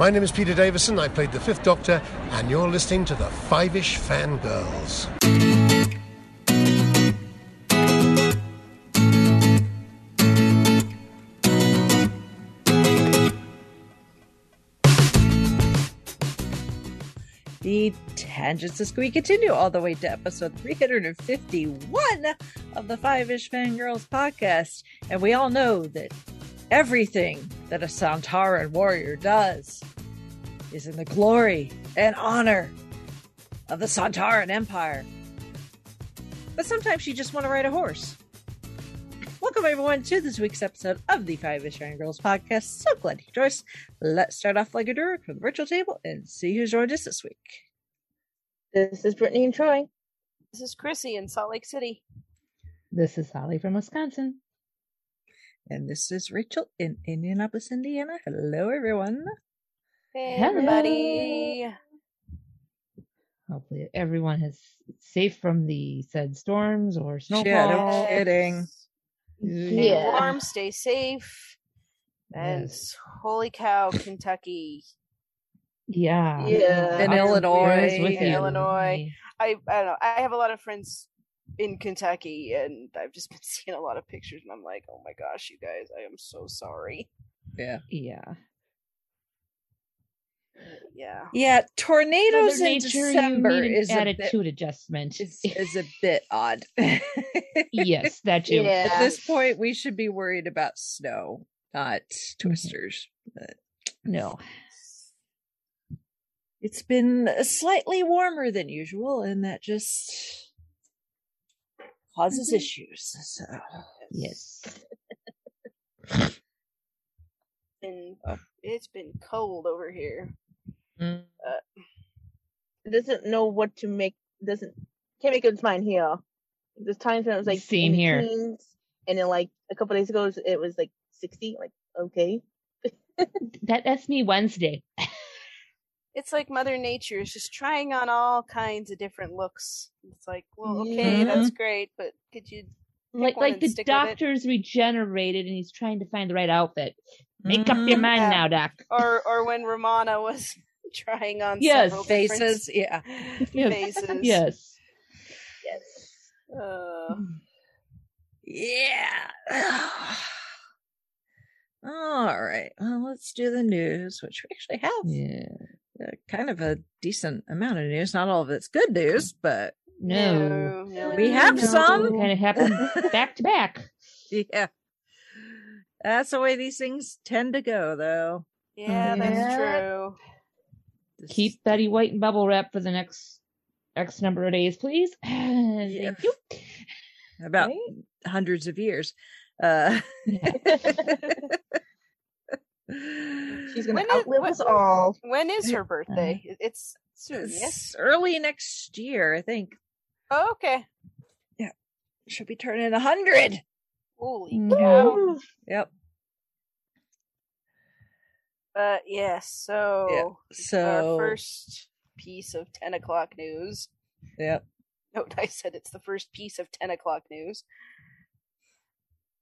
My name is Peter Davison. I played the Fifth Doctor, and you're listening to the Five Ish Fangirls. The tangents as we continue all the way to episode 351 of the Five Ish Fangirls podcast. And we all know that everything that a Sontaran warrior does is in the glory and honor of the Sontaran Empire. But sometimes you just want to ride a horse. Welcome everyone to this week's episode of the Five Ish Girls podcast. So glad you joined us. Let's start off like a Durek from the virtual table and see who's joined us this week. This is Brittany and Troy. This is Chrissy in Salt Lake City. This is Holly from Wisconsin. And this is Rachel in Indianapolis, Indiana. Hello, everyone. Hey, Hello. everybody. Hopefully, everyone is safe from the said storms or snowfall. Yeah, no kidding. Stay Yeah. warm, stay safe. And Yes. holy cow, Kentucky. Yeah. Yeah. In Our Illinois. with In you. Illinois. I I don't know. I have a lot of friends in Kentucky and I've just been seeing a lot of pictures and I'm like, oh my gosh, you guys, I am so sorry. Yeah. Yeah. Yeah. Yeah, tornadoes in December need an is a, bit, attitude adjustment. is, is a bit odd. yes, that too. Yeah. At this point, we should be worried about snow, not mm-hmm. twisters. But No. it's been slightly warmer than usual, and that just causes mm-hmm. issues. So Yes. And Oh. it's been cold over here. Mm. Uh, doesn't know what to make. Doesn't can't make up its mind here. There's times when it was like Same in here. teens, and then like a couple days ago it was, it was like sixty. Like okay, That that's me Wednesday. It's like Mother Nature is just trying on all kinds of different looks. It's like, well, okay, that's great, but could you Like like the stick with it. doctor's regenerated and he's trying to find the right outfit. Make up your Mhm. mind Yeah. now, doc. or or when Romana was trying on Yes, several different faces, yeah. Yes. faces. Yes. yes. Uh, Yeah. All right. Well, let's do the news, which we actually have Yeah. Uh, kind of a decent amount of news. Not all of it's good news, but No. no, We have no. some. Kind of happened back to back. yeah. That's the way these things tend to go, though. Yeah, Yeah. that's true. Keep Betty White in bubble wrap for the next X number of days, please. Yeah. Thank you. about Right? hundreds of years. Uh, She's gonna When is- outlive when- us all. When is her birthday? It's soon, it's yes. early next year, I think. Oh, okay. Yeah, she'll be turning a hundred. Holy cow. Yep. But yes, so So our first piece of ten o'clock news. Yep. Note I said it's the first piece of ten o'clock news.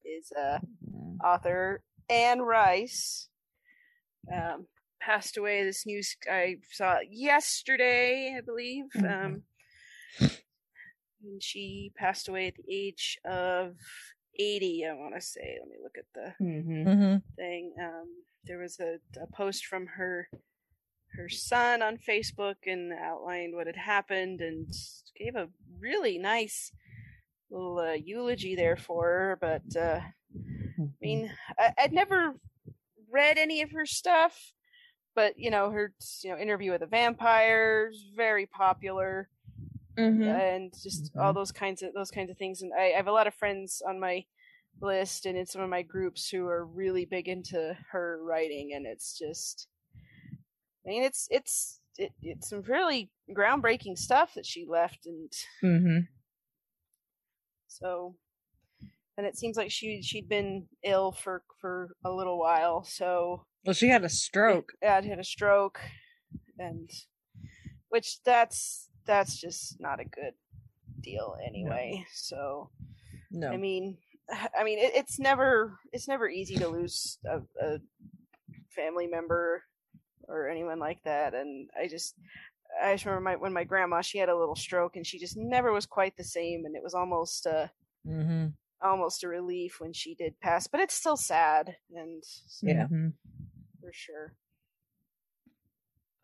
Is uh author Anne Rice um, passed away. This news I saw yesterday, I believe. Um, and she passed away at the age of 80, I want to say. Let me look at the Mhm. hmm thing. Um, there was a, a post from her her son on Facebook and outlined what had happened and gave a really nice little uh, eulogy there for her. But uh, I mean, I, I'd never read any of her stuff, but you know, her you know interview with a vampire is very popular, Mm-hmm. and just all those kinds of those kinds of things. And I, I have a lot of friends on my list and in some of my groups who are really big into her writing, and it's just, I mean, it's it's it, it's some really groundbreaking stuff that she left, and hmm so and it seems like she she'd been ill for for a little while so Well, she had a stroke. yeah had a stroke and which that's that's just not a good deal anyway so No. i mean i mean it, it's never it's never easy to lose a, a family member or anyone like that. And I just, I just remember my, when my grandma, she had a little stroke and she just never was quite the same. And it was almost, uh, Mm-hmm. Almost a relief when she did pass, but it's still sad and Yeah. Mhm. for sure.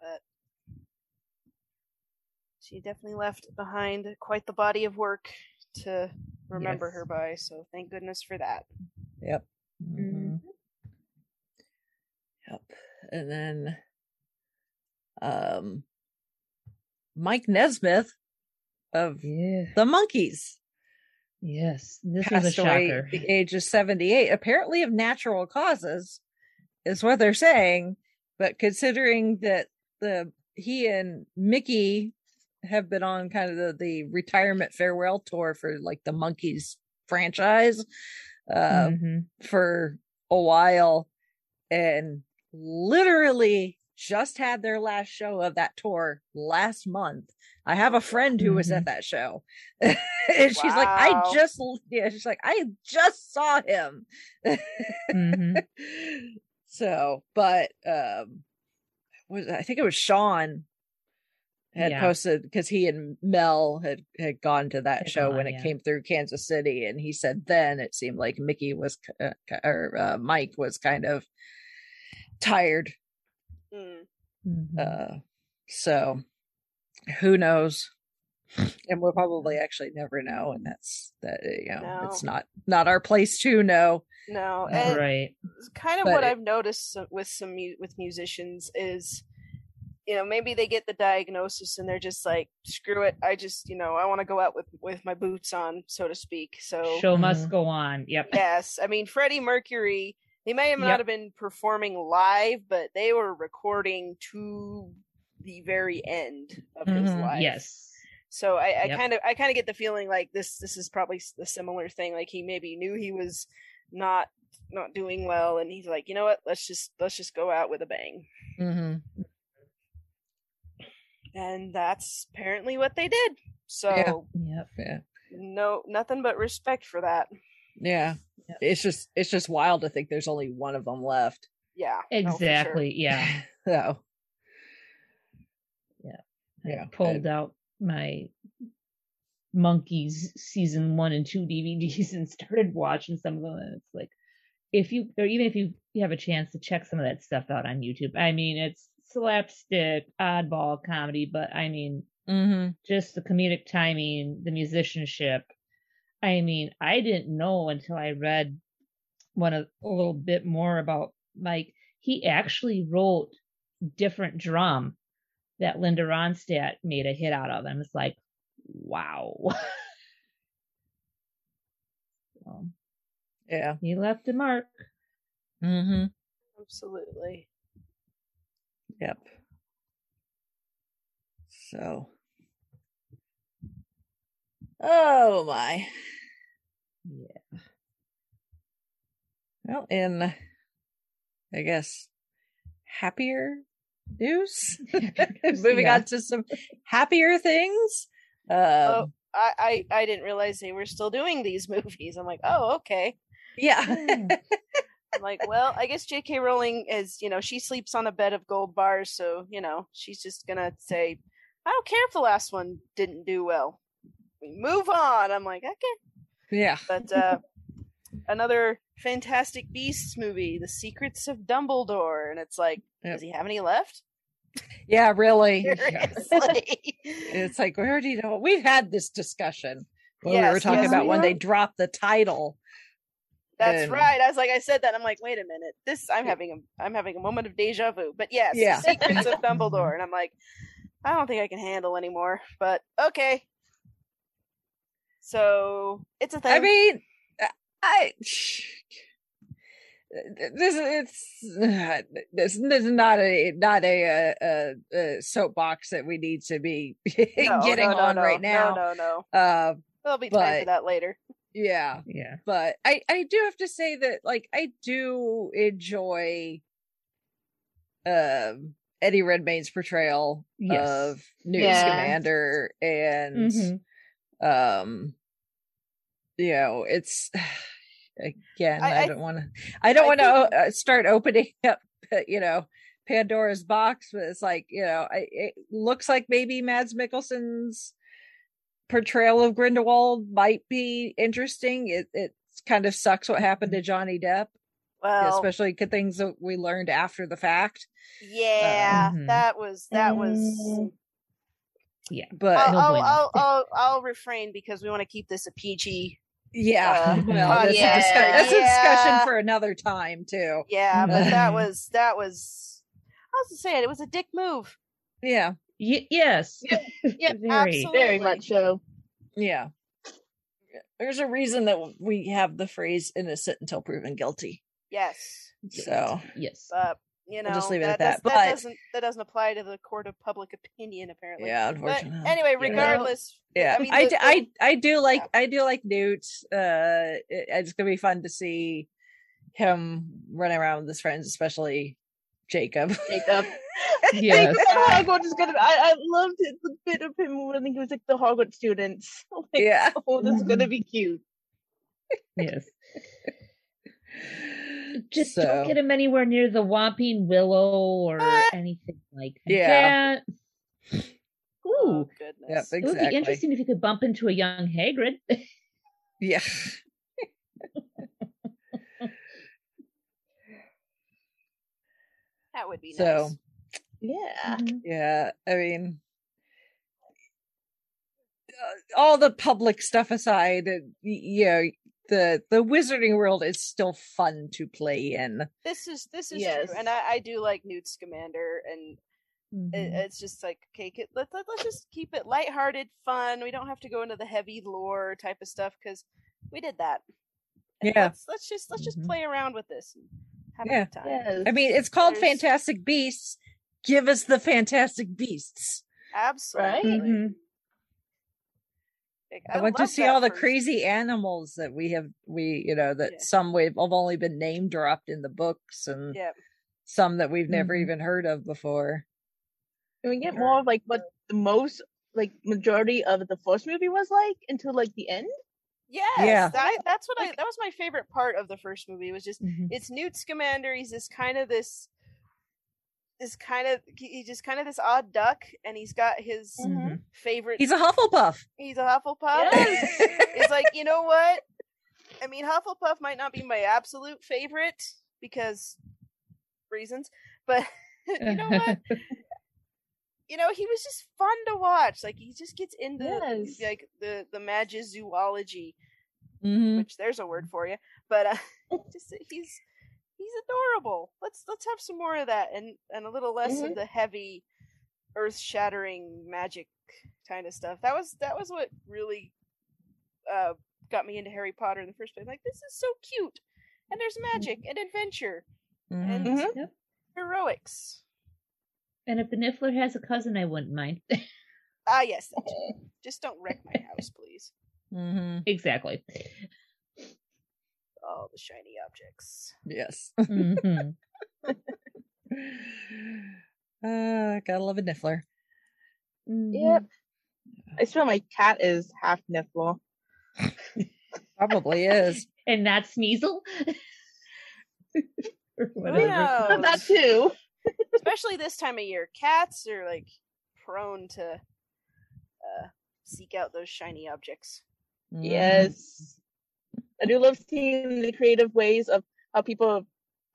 But she definitely left behind quite the body of work to remember Yes. her by. So thank goodness for that. Yep. Mhm. Yep. And then um Mike Nesmith of Yeah. the Monkees Yes. This was a shocker. at the age of 78, apparently of natural causes, is what they're saying. But considering that the he and Mickey have been on kind of the, the retirement farewell tour for like the Monkees franchise uh, Mhm. for a while and literally just had their last show of that tour last month. I have a friend who was at that show. and she's like, I just yeah, she's like, I just saw him. Mhm. so, but um was I think it was Sean had Yeah. posted because he and Mel had had gone to that Had show gone, when it yeah. came through Kansas City, and he said then it seemed like Mickey was uh, or uh, Mike was kind of tired. Mm. Mhm. Uh, so who knows? And we'll probably actually never know, and that's that. uh, You know, No. it's not not our place to know. No, and right. kind of But what it- I've noticed with some with musicians is, you know, maybe they get the diagnosis and they're just like, screw it, I just, you know, I want to go out with with my boots on, so to speak. So Show must go on. Yep. yes, I mean Freddie Mercury. They may have not have been performing live, but they were recording to the very end of his Mhm. life. Yes. So I, I Yep. kind of I kind of get the feeling like this this is probably s- the similar thing. Like he maybe knew he was not not doing well, and he's like, you know what, let's just let's just go out with a bang. Mm-hmm. And that's apparently what they did. So Yeah. Yep. Yeah, no nothing but respect for that. yeah. Yep. It's just it's just wild to think there's only one of them left. Yeah, no, sure. Exactly. Yeah. So Yeah. Yeah, I pulled out my Monkees season one and two DVDs and started watching some of them. And it's like, if you, or even if you, you have a chance to check some of that stuff out on YouTube, I mean, it's slapstick, oddball comedy, but I mean, mm-hmm. just the comedic timing, the musicianship. I mean, I didn't know until I read one of a little bit more about Mike. He actually wrote different drum that Linda Ronstadt made a hit out of. And it's like, wow. so, yeah. he left a mark. Mm-hmm. Absolutely. Yep. So. Oh my. Yeah. Well, in I guess happier news. Moving Yeah. on to some happier things. Um, Oh, I, I I didn't realize they were still doing these movies. I'm like, oh okay. yeah. I'm like, well, I guess J.K. Rowling is, you know, she sleeps on a bed of gold bars, so you know, she's just gonna say, I don't care if the last one didn't do well. We move on. I'm like, okay. yeah. But uh another Fantastic Beasts movie, The Secrets of Dumbledore, and it's like, Yep. does he have any left? Yeah, really. It's like, where do you know? We've had this discussion when we were talking yes, about we when they dropped the title. That's And- right. I was like, I said that. I'm like, wait a minute. This, I'm having a, I'm having a moment of deja vu. But yes, Yeah. Secrets of Dumbledore, and I'm like, I don't think I can handle anymore. But okay. So it's a thing. I mean, I this it's this, this is not a not a, a, a soapbox that we need to be No, getting no, no, on no. right now. No, no, no. Uh, There'll be time for that later. yeah, Yeah. but I I do have to say that like I do enjoy um Eddie Redmayne's portrayal Yes. of Newt Yeah. Scamander and Mhm. Um you know it's again I- don't want to i don't want to uh, start opening up uh, you know Pandora's box, but it's like you know, I, it looks like maybe Mads Mikkelsen's portrayal of Grindelwald might be interesting. It it kind of sucks what happened to Johnny Depp, Well, especially good things that we learned after the fact. yeah, Mhm. that was that was. Yeah. But I'll, no I'll, bueno. I'll, I'll, I'll refrain because we want to keep this a PG. yeah, uh, well, that's, yeah, a, discuss- that's a discussion for another time too. Yeah, but that was that was. I was saying it was a dick move. Yeah, Y- yes. Yeah, yeah, Very. absolutely. Very much so. yeah. There's a reason that we have the phrase "innocent until proven guilty." Yes, So Yes. but you know We'll just leave it that, at that, but- that doesn't that doesn't apply to the court of public opinion apparently. yeah, But unfortunately. anyway, Yeah. regardless, yeah I mean, I, the- I I do like yeah. i do like newt uh it- it's gonna be fun to see him running around with his friends especially jacob Jacob. Yes. Hogwarts is gonna. I, I loved it. The bit of him when he was like the Hogwarts students. Like, yeah oh, this is gonna be cute. Yes. Just So- don't get him anywhere near the Whomping Willow or Ah. anything like that. Yeah. that. oh Ooh. goodness, Yep, It would be interesting if you could bump into a young Hagrid. yeah that would be so nice. Yeah. yeah i mean uh, all the public stuff aside uh, you know the the wizarding world is still fun to play in This is this is Yes. true, and I, I do like Newt Scamander, and it, Mhm. it's just like okay, k- let, let, let's just keep it lighthearted, fun. We don't have to go into the heavy lore type of stuff because we did that. And Yeah. let's, let's just let's just Mhm. play around with this and have Yeah. a good time. Yes. i mean it's called There's- fantastic beasts give us the fantastic beasts Absolutely. Mhm. Like, I, want to see all the crazy animals that we have we you know that Yeah. some we've have only been name dropped in the books and Yeah, some that we've never Mhm. even heard of before. Can we get more of like what the most like majority of the first movie was like until like the end? yes, Yeah. That, that's what I. That was my favorite part of the first movie. Was just Mhm. it's Newt Scamander. He's this kind of this, this kind of he's just kind of this odd duck, and he's got his Mhm. favorite. He's a Hufflepuff. he's a Hufflepuff. Yes. it's like you know what? I mean, Hufflepuff might not be my absolute favorite because reasons, but you know what? you know, he was just fun to watch. Like he just gets into Yes. like the the magizoology, Mhm. which there's a word for you. But uh, just he's he's adorable. Let's let's have some more of that and and a little less of Mhm. the heavy, earth shattering magic kind of stuff. That was that was what really uh got me into Harry Potter in the first place. Like this is so cute, and there's magic and adventure and Mhm. Mhm. Yep. heroics. And if the Niffler has a cousin, I wouldn't mind. Ah, yes. Just don't wreck my house, please. Mhm. exactly. All the shiny objects. Yes. Mhm. uh, gotta love a niffler. Yep. I swear my cat is half Niffler. Probably is. And not Sneasel? or whatever. that too. Especially this time of year, cats are like prone to uh, seek out those shiny objects. Mhm. Yes. I do love seeing the creative ways of how people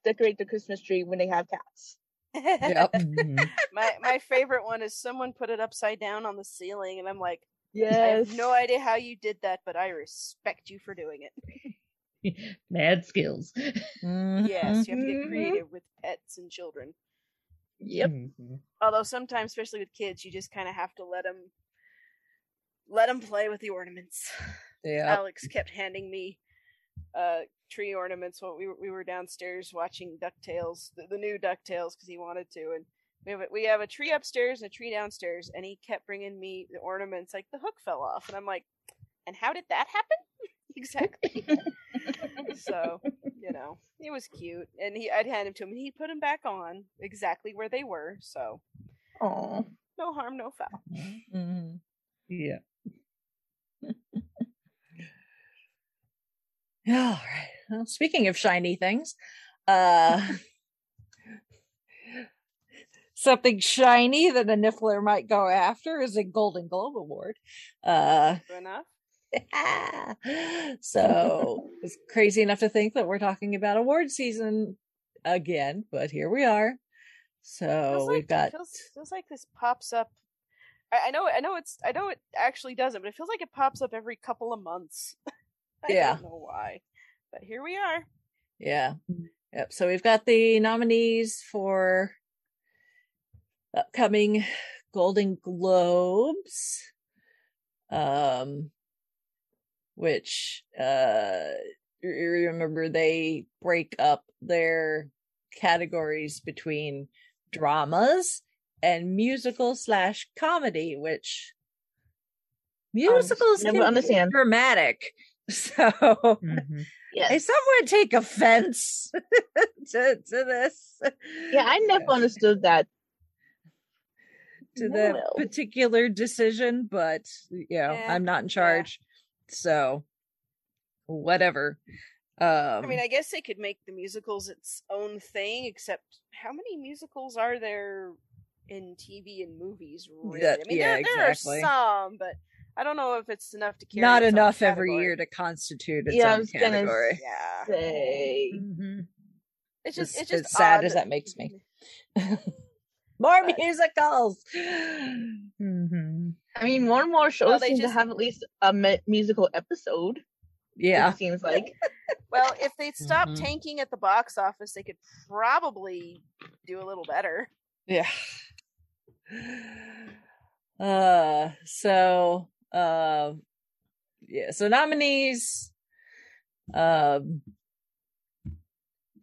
decorate the Christmas tree when they have cats. Yep. Mhm. my my favorite one is someone put it upside down on the ceiling, and I'm like, yes. I have no idea how you did that, but I respect you for doing it. Mad skills. Yes, you have to get Mhm. creative with pets and children. Yep. Mhm. Although sometimes, especially with kids, you just kind of have to let them let them play with the ornaments. Yeah. Alex kept handing me uh tree ornaments while we were, we were downstairs watching Ducktales, the, the new Ducktales, because he wanted to, and we have a, we have a tree upstairs and a tree downstairs, and he kept bringing me the ornaments like the hook fell off, and I'm like, and how did that happen? exactly. so you know, it was cute, and he I'd hand him to him, and he put them back on exactly where they were. So Oh. no harm, no foul. Mhm. Yeah. Yeah, all right. Well, speaking of shiny things, uh something shiny that a Niffler might go after is a Golden Globe Award. Uh, enough. so it's crazy enough to think that we're talking about award season again, but here we are. So Feels we've like, got feels, feels like this pops up. I, I know, I know it's, I know it actually doesn't, but it feels like it pops up every couple of months. I Yeah. don't know why, but here we are. yeah. Yep. So we've got the nominees for upcoming Golden Globes. Um which uh remember they break up their categories between dramas and musical slash comedy, which musicals never can be understand. dramatic. So Mhm. I Yes. somewhat take offense to to this. Yeah, I never understood that. to that Well. particular decision, but you know, Eh, I'm not in yeah. charge. So whatever. Um I mean, I guess they could make the musicals its own thing, except how many musicals are there in TV and movies? Really? That- I mean, yeah, there, there exactly. are some, but I don't know if it's enough to carry. not its own enough every year to constitute its Yeah, I own was category. Yeah, Say. Mhm. it's just As- it's just as sad as that makes me. More But- musicals. Mhm. I mean, more and more shows Well, they seem just- to have at least a mu- musical episode. Yeah. It seems like. Well, if they stop Mhm. tanking at the box office, they could probably do a little better. Yeah. Uh so uh yeah, so nominees um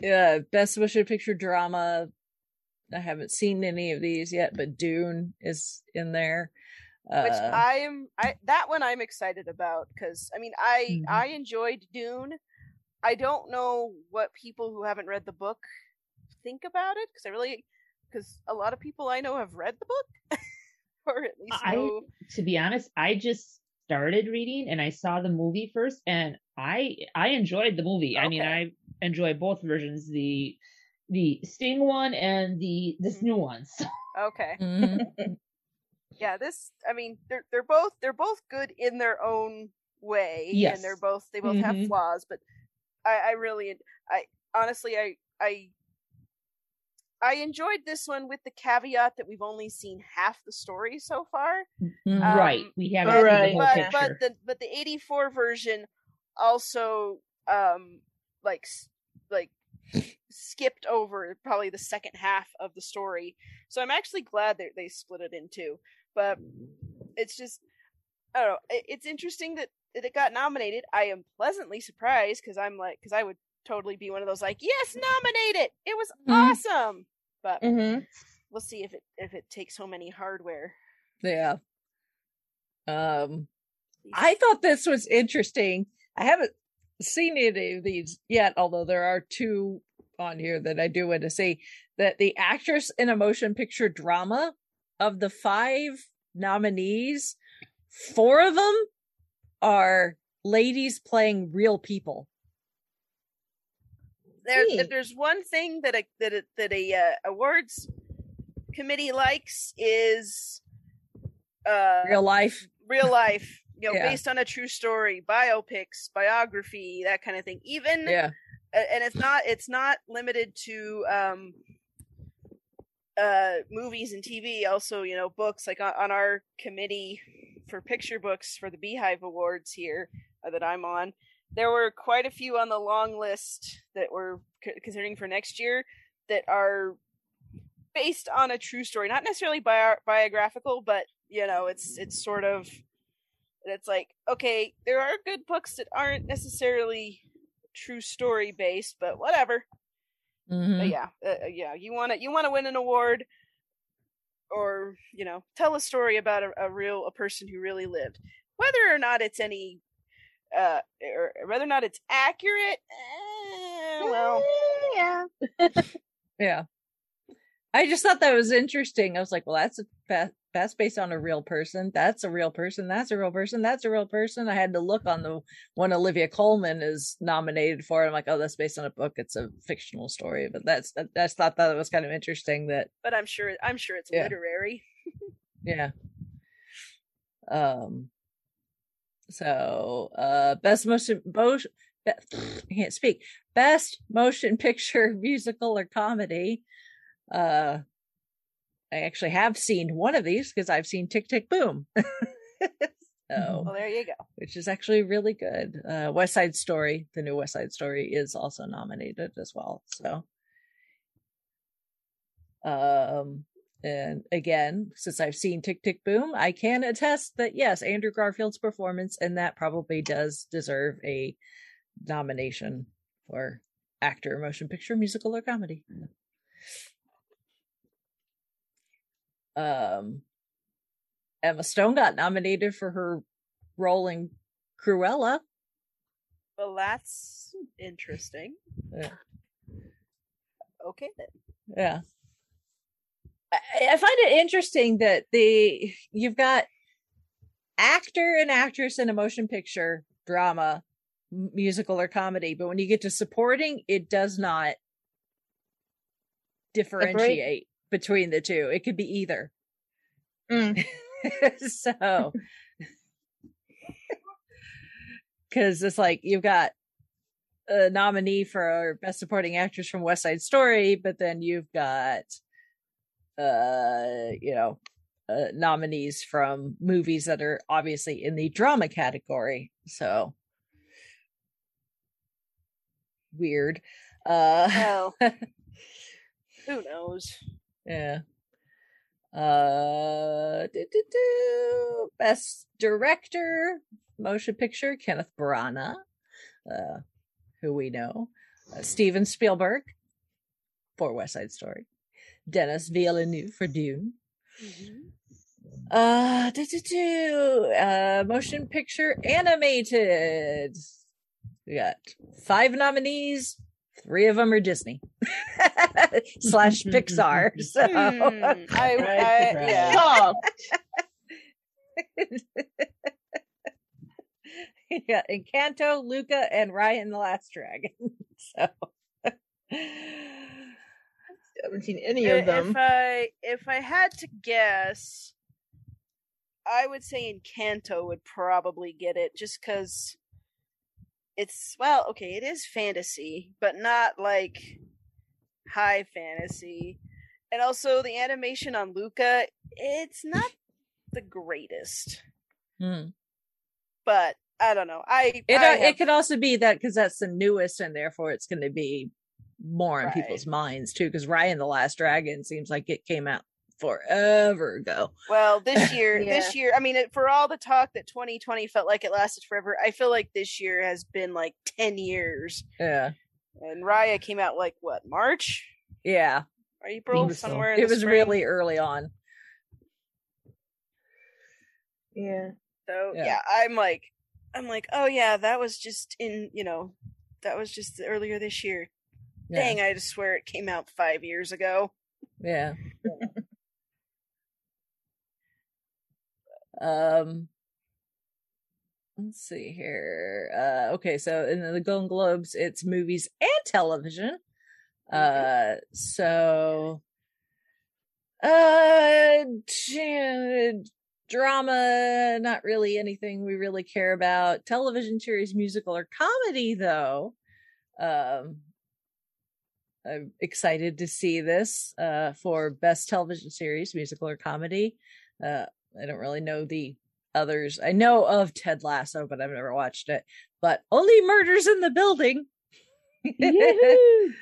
yeah, best motion picture drama. I haven't seen any of these yet, but Dune is in there. Uh Which I am, I that one I'm excited about because I mean I Mhm. I enjoyed Dune. I don't know what people who haven't read the book think about it because I really because a lot of people I know have read the book or at least I- know. To be honest, I just started reading and I saw the movie first, and I I enjoyed the movie. I mean, I enjoy both versions the the Sting one and the this new one. So, Okay, mhm. yeah, this I mean they're they're both they're both good in their own way, Yes. and they're both they both have Mhm. flaws, but I I really I honestly I I I enjoyed this one with the caveat that we've only seen half the story so far. Mhm. right, Um, we haven't Right. the whole but but the but the 84 version also um like like skipped over probably the second half of the story so i'm actually glad that they split it in two but it's just i don't know it, it's interesting that, that it got nominated i am pleasantly surprised because i'm like because i would totally be one of those like yes nominate it it was Mhm. awesome but Mm-hmm. we'll see if it if it takes home any hardware Yeah. Um I thought this was interesting. I haven't seen any of these yet, although there are two on here that I do want to see. That the actress in a motion picture drama of the five nominees, four of them are ladies playing real people. There, if there's one thing that a that a, that a uh, awards committee likes is uh Real life. real life you know Yeah. based on a true story biopics biography that kind of thing even Yeah. and it's not it's not limited to um uh movies and tv also you know books like on, on our committee for picture books for the beehive awards here uh, that i'm on there were quite a few on the long list that we're considering for next year that are based on a true story not necessarily bio- biographical but you know it's it's sort of it's like okay there are good books that aren't necessarily true story based but whatever Mhm. but yeah uh, uh, yeah you want to you want to win an award or you know tell a story about a, a real a person who really lived whether or not it's any uh or whether or not it's accurate eh, well yeah. Yeah. I just thought that was interesting. I was like, well, that's a fa- that's based on a real person. That's a real person. That's a real person. That's a real person. I had to look on the one Olivia Colman is nominated for. I'm like, oh, that's based on a book. It's a fictional story, but that's that's thought that was kind of interesting. That But I'm sure I'm sure it's Yeah. literary. yeah. Um. So, uh, best motion motion. I can't speak. Best motion picture, musical, or comedy. Uh, I actually have seen one of these because I've seen Tick Tick Boom. so, Well, there you go. which is actually really good. Uh, West Side Story, the new West Side Story, is also nominated as well. So, um, and again, since I've seen Tick Tick Boom, I can attest that yes, Andrew Garfield's performance and that probably does deserve a nomination for actor, motion picture, musical, or comedy. Um, Emma Stone got nominated for her role in Cruella. Well, that's interesting. Yeah. Okay then. Yeah. I, find it interesting that the you've got actor and actress in a motion picture, drama, musical or comedy, but when you get to supporting, it does not differentiate between the two. It could be either. Mm. so because it's like you've got a nominee for best supporting actress from west side story but then you've got uh you know uh, nominees from movies that are obviously in the drama category so weird uh Well, who knows? Yeah. Uh, do, do, do. best director, motion picture, Kenneth Branagh, uh, who we know, uh, Steven Spielberg for West Side Story, Denis Villeneuve for Dune. Uh, do, do, do. uh, motion picture animated. We got five nominees. Three of them are Disney slash Pixar. So Hmm, I, I, surprise. yeah. Yeah, Encanto, Luca, and Raya and the Last Dragon. so haven't seen any of them. If I if I had to guess, I would say Encanto would probably get it, just because it's well, okay, it is fantasy, but not like high fantasy, and also the animation on Luca, it's not the greatest, hmm. but I don't know. I it I uh, have- it could also be that because that's the newest, and therefore it's going to be more in Right. people's minds too. Because Raya and the Last Dragon seems like it came out forever ago. Well, this year, Yeah. this year, I mean, for all the talk that 2020 felt like it lasted forever, I feel like this year has been like 10 years. Yeah, And Raya came out like what March, yeah. April, was so- somewhere. In It was spring. really early on. yeah. so. yeah. Yeah. I'm like, I'm like, oh yeah, that was just in, you know, that was just earlier this year. Yeah. Dang, I just swear it came out five years ago. Yeah. um let's see here. Uh okay, so in the Golden Globes it's movies and television. Uh so uh d- drama not really anything we really care about. Television series, musical or comedy though. Um I'm excited to see this uh, for best television series, musical or comedy. Uh, I don't really know the others. I know of Ted Lasso, but I've never watched it. But only Murders in the Building.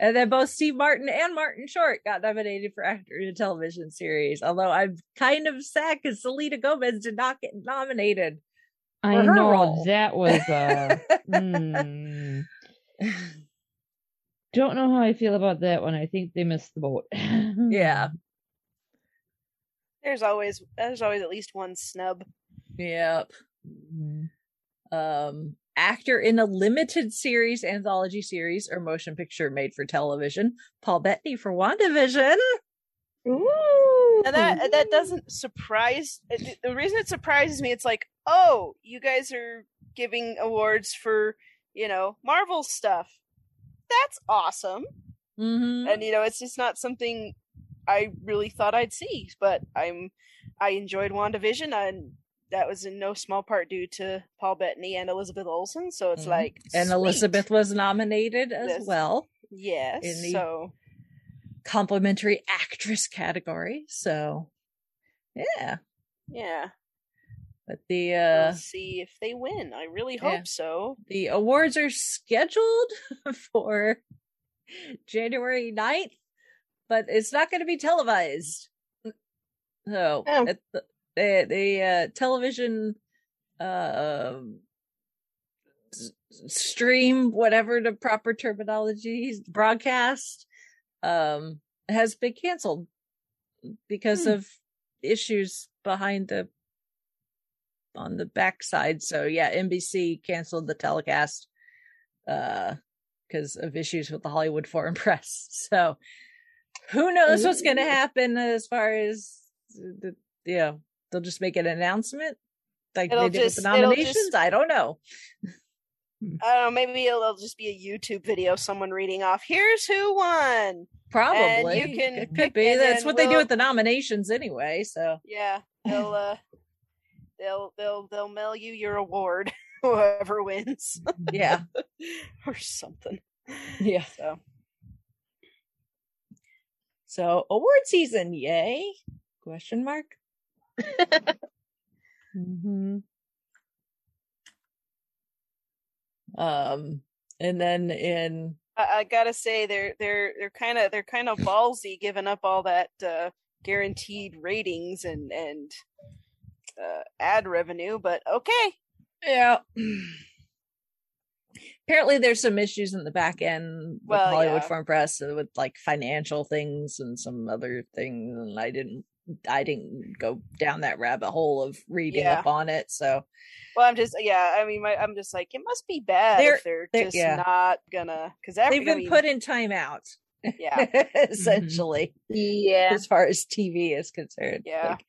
And then both Steve Martin and Martin Short got nominated for actor in a television series. Although I'm kind of sad because Selena Gomez did not get nominated. I know role. that was uh hmm. don't know how I feel about that one. I think they missed the boat. yeah, There's always there's always at least one snub. yep. Mhm. um actor in a limited series anthology series or motion picture made for television paul bettany for wandavision Ooh. and that that doesn't surprise. The reason it surprises me, it's like, oh, you guys are giving awards for you know Marvel stuff. That's awesome, Mm-hmm. and you know it's just not something I really thought I'd see. But I'm I enjoyed WandaVision, and that was in no small part due to Paul Bettany and Elizabeth Olsen. So it's Mhm. like, And sweet. Elizabeth was nominated as Yes. well, yes. in the- So complimentary actress category. So, yeah. yeah, But the uh we'll see if they win. I really yeah. hope so. the awards are scheduled for January 9th, but it's not going to be televised. So, Oh. at the, the, the uh, television uh, s- stream, whatever the proper terminology, is, broadcast, um, has been canceled because Hmm. of issues behind the on the backside. So yeah, NBC canceled the telecast uh because of issues with the Hollywood Foreign Press. So who knows what's going to happen as far as the yeah, they'll just make an announcement like It'll they did with the nominations. just- I don't know. I don't know. Maybe it'll, just be a YouTube video, someone reading off, "Here's who won." Probably you can it could be. and That's what they do with the nominations anyway. So Yeah, they'll uh, they'll they'll they'll mail you your award, whoever wins, yeah, or something. yeah. So So award season, yay? Question mark. mm-hmm. Um, and then in I, I gotta say, they're they're they're kind of they're kind of ballsy, giving up all that uh, guaranteed ratings and and uh, ad revenue. But okay, yeah. Apparently, there's some issues in the back end with Well, Hollywood yeah. Foreign Press with like financial things and some other things, and I didn't, I didn't go down that rabbit hole of reading Yeah. up on it. So well, I'm just yeah. I mean, my, I'm just like it must be bad They're- if they're, they're- just yeah. not gonna because they've been put in timeout, Yeah, essentially. Yeah. as far as TV is concerned. Yeah. Like,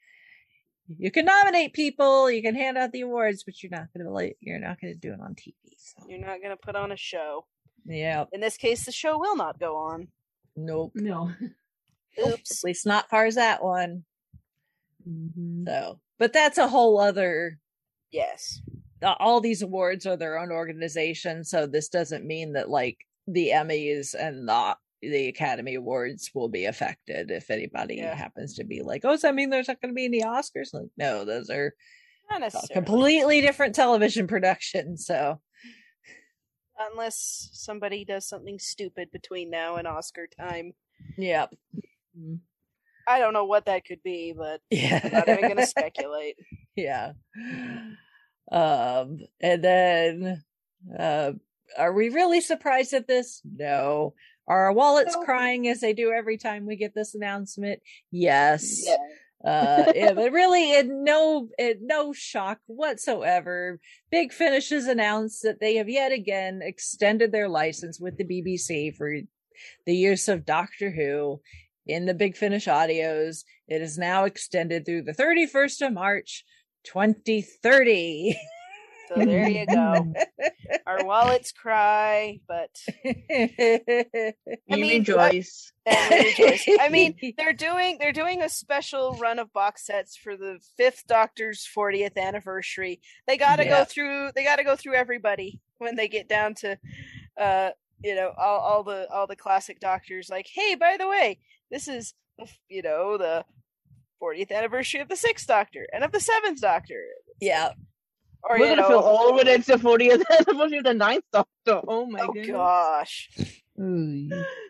you can nominate people, you can hand out the awards, but you're not gonna like you're not gonna do it on TV. So you're not gonna put on a show. yeah, In this case, the show will not go on. nope. No. Oops. At least not far as that one. Mhm. So, but that's a whole other. Yes. All these awards are their own organization, so this doesn't mean that like the Emmys and the the Academy Awards will be affected if anybody Yeah. happens to be like, oh, does that mean there's not going to be any Oscars? Like, no, those are completely different television production. So, Unless somebody does something stupid between now and Oscar time. yep. I don't know what that could be, but yeah. I'm not even gonna speculate. yeah. Um, and then, uh, are we really surprised at this? No. Are our wallets crying as they do every time we get this announcement? Yes. Yeah. uh yeah, but really in no in no shock whatsoever big finish has announced that they have yet again extended their license with the bbc for the use of doctor who in the big finish audios it is now extended through the 31st of march 2030 So there you go. Our wallets cry, but I We mean, rejoice. and rejoice. I mean, they're doing they're doing a special run of box sets for the fifth Doctor's 40th anniversary. They got to Yeah. go through. They got to go through everybody when they get down to, uh, you know, all, all the all the classic Doctors. Like, hey, by the way, this is you know the 40th anniversary of the sixth Doctor and of the seventh Doctor. yeah Or We're gonna know, feel old when it's the 40th anniversary of the ninth Doctor. Oh my oh goodness. gosh.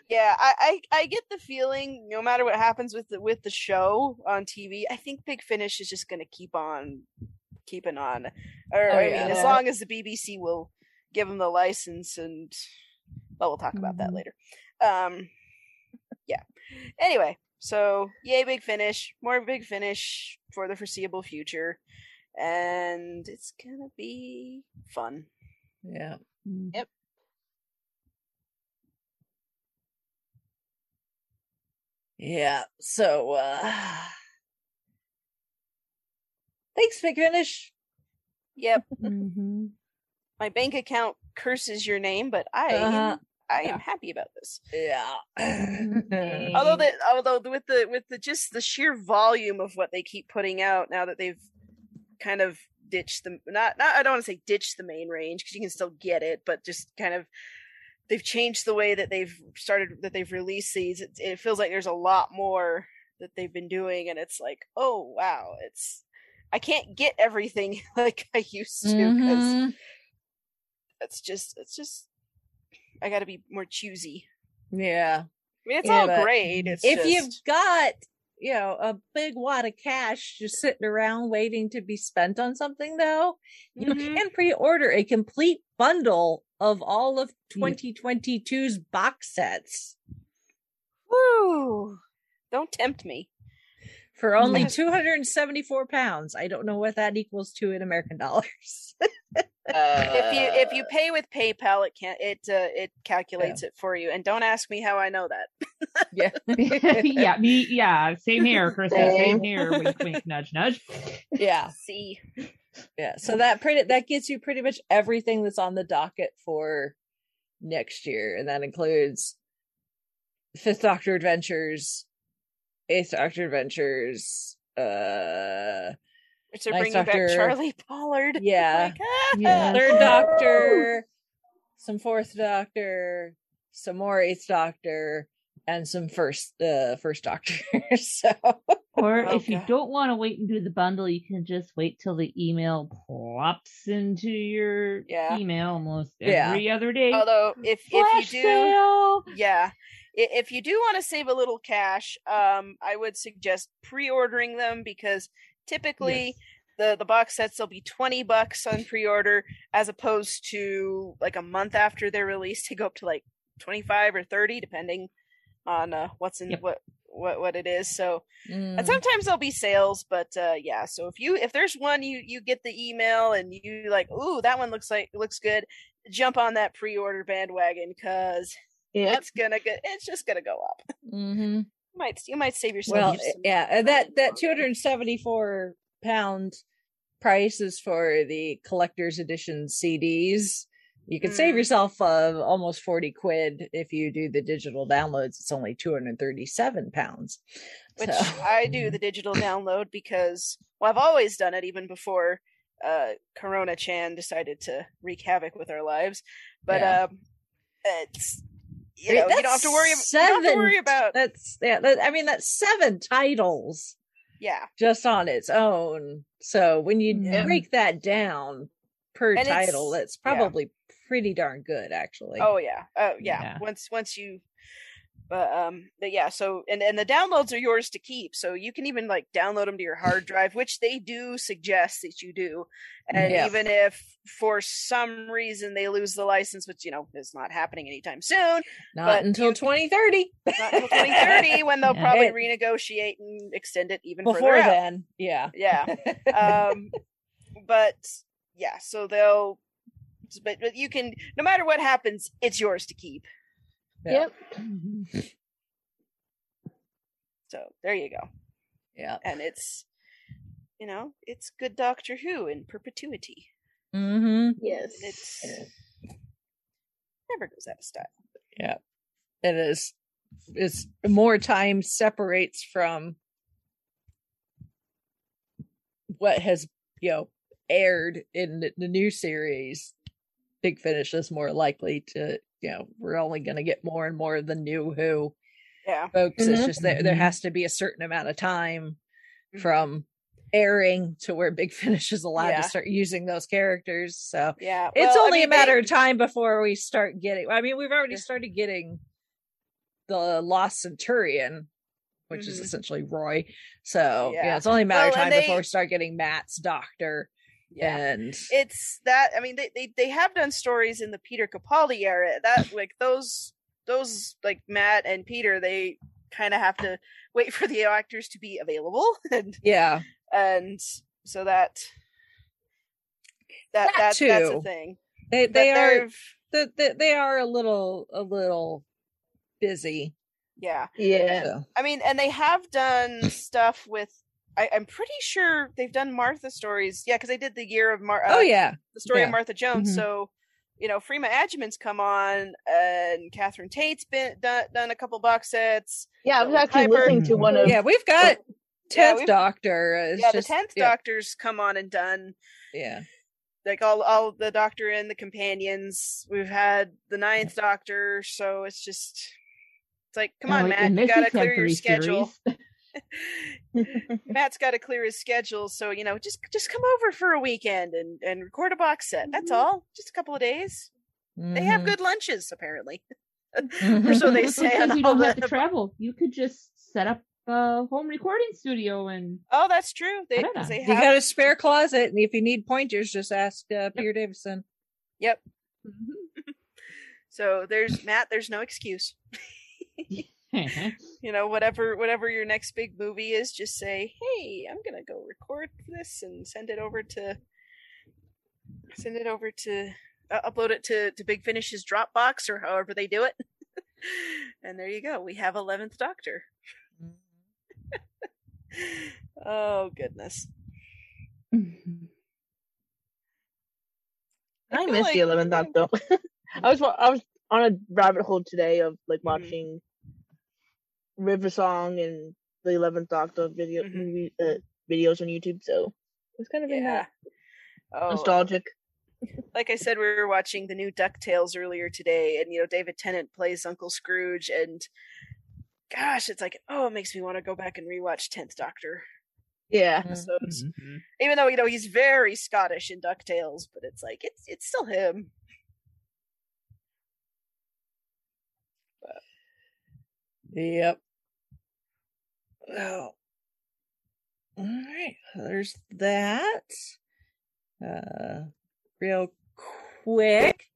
Yeah, I, I I get the feeling no matter what happens with the with the show on TV, I think Big Finish is just going to keep on keeping on. Or Oh, I yeah. mean, as long as the BBC will give them the license, and well, we'll talk about that Mhm. later. Um, yeah. Anyway, so yay, Big Finish, more Big Finish for the foreseeable future, and it's gonna be fun. yeah Yep. yeah so uh Thanks, Big Finish. Yep. Mm-hmm. My bank account curses your name, but I Uh-huh. am, I Yeah. am happy about this. Yeah. Although the although with the with the just the sheer volume of what they keep putting out now that they've kind of ditch the not not I don't want to say ditch the main range because you can still get it, but just kind of they've changed the way that they've started that they've released these. It, it feels like there's a lot more that they've been doing, and it's like, oh wow, it's I can't get everything like I used to because Mhm. it's just it's just I got to be more choosy. Yeah. I mean, it's Yeah, all great. It's if just, you've got you know a big wad of cash just sitting around waiting to be spent on something though you Mhm. can pre-order a complete bundle of all of 2022's box sets Woo! Don't tempt me. for only 274 pounds i don't know what that equals to in american dollars if you if Uh. you pay with PayPal, it can it uh, it calculates it for you. And don't ask me how I know that. yeah yeah, me, yeah, same here, Krista. Same Same. here. Wink, wink, nudge, nudge. yeah See, yeah so that pretty that gets you pretty much everything that's on the docket for next year and that includes fifth doctor adventures eighth doctor adventures uh which are Nice bringing Doctor. back Charley Pollard. Yeah. Like, ah! Yeah. third doctor some fourth doctor some more eighth doctor and some first uh first doctor so Or Oh, if you don't want to wait and do the bundle, you can just wait till the email plops into your Yeah. email almost Yeah. every other day. Although if Flash if you do, sale. yeah, if you do want to save a little cash, um, I would suggest pre-ordering them because typically. The, the box sets will be 20 bucks on pre-order as opposed to like a month after they're released they go up to like 25 or 30 depending on uh, what's in Yep. what what what it is so mm, and sometimes there'll be sales but uh yeah so if you if there's one you you get the email and you like ooh that one looks like looks good jump on that pre-order bandwagon because Yep. it's gonna get it's just gonna go up mhm. You might you might save yourself well yeah and that that 274 pound price is for the collector's edition cds you can save Mm. yourself uh, almost 40 quid if you do the digital downloads it's only 237 pounds which So- i do the digital download because well i've always done it even before uh corona chan decided to wreak havoc with our lives but Yeah. um it's you know you don't have to worry That's you have to worry about that's yeah that, i mean that's seven titles yeah just on its own so when you Yeah. break that down per And title it's yeah. probably pretty darn good actually Oh yeah. Oh yeah. Yeah. Once once you but um but yeah, so and and the downloads are yours to keep. So you can even like download them to your hard drive, which they do suggest that you do. And Yeah. even if for some reason they lose the license, which you know is not happening anytime soon, not but until you- 2030 not until 2030 when they'll Yeah. probably renegotiate and extend it even before further out. then yeah Yeah. um but yeah so they'll but, but you can no matter what happens it's yours to keep Yeah. Yep. so there you go. Yeah. And it's you know it's good doctor who in perpetuity. Mm-hmm. Yes. it's never goes out of style. Yeah. It is it's more time separates from what has you know aired in the, the new series big finish is more likely to you know we're only going to get more and more of the new who yeah folks it's Mhm. just that there Mhm. has to be a certain amount of time Mhm. from airing to where big finish is allowed Yeah. to start using those characters so yeah it's Well, I only mean, a matter they- of time before we start getting i mean we've already started getting the lost centurion which is Mhm. essentially Rory so yeah, Yeah. it's only a matter of time and before they- we start getting matt's doctor yeah. And it's that i mean they, they they have done stories in the peter capaldi era that like those those like matt and peter they kind of have to wait for the actors to be available. And yeah. and so that that, That that that's a thing. They they are they, they are a little a little busy. Yeah. Yeah. so. i mean and they have done stuff with I, I'm pretty sure they've done Martha stories. Yeah, because they did the year of Mar. oh uh, yeah, the story yeah. of Martha Jones. Mhm. So, you know, Freema Agyeman's come on, and Catherine Tate's been done, done a couple box sets. Yeah, I was actually Piper. listening to one of yeah. We've got Yeah, tenth we've- Doctor. It's yeah, just, the tenth yeah, Doctor's come on and done Yeah, like all all the Doctor and the companions. We've had the ninth Doctor, so it's just it's like, come on, Oh, Matt, you gotta clear your three schedule. series. Matt's got to clear his schedule, so you know, just just come over for a weekend and and record a box set. That's Mm-hmm. all, just a couple of days. They have Mhm. good lunches, apparently. Or so they say on you don't have to travel. You could just set up a home recording studio and Oh, that's true. They, I don't 'cause know. they You got a spare closet, and if you need pointers, just ask uh, Peter Davison. Yep. So there's Matt. There's no excuse. You know, whatever whatever your next big movie is, just say, "Hey, I'm gonna go record this and send it over to send it over to uh, upload it to to Big Finish's Dropbox or however they do it." and there you go. We have Eleventh Doctor. oh goodness. I feel missed like- the eleventh Doctor. I was I was on a rabbit hole today of like Mhm. watching River Song and the eleventh Doctor video Mhm. movie, uh, videos on YouTube. So it's kind of Yeah. Oh, nostalgic. like I said, we were watching the new Ducktales earlier today, and you know David Tennant plays Uncle Scrooge, and gosh, it's like oh, it makes me want to go back and rewatch Tenth Doctor Yeah. episodes, Mm-hmm. even though you know he's very Scottish in Ducktales, but it's like it's it's still him. Yep. Oh. All right. There's that. Uh, real quick.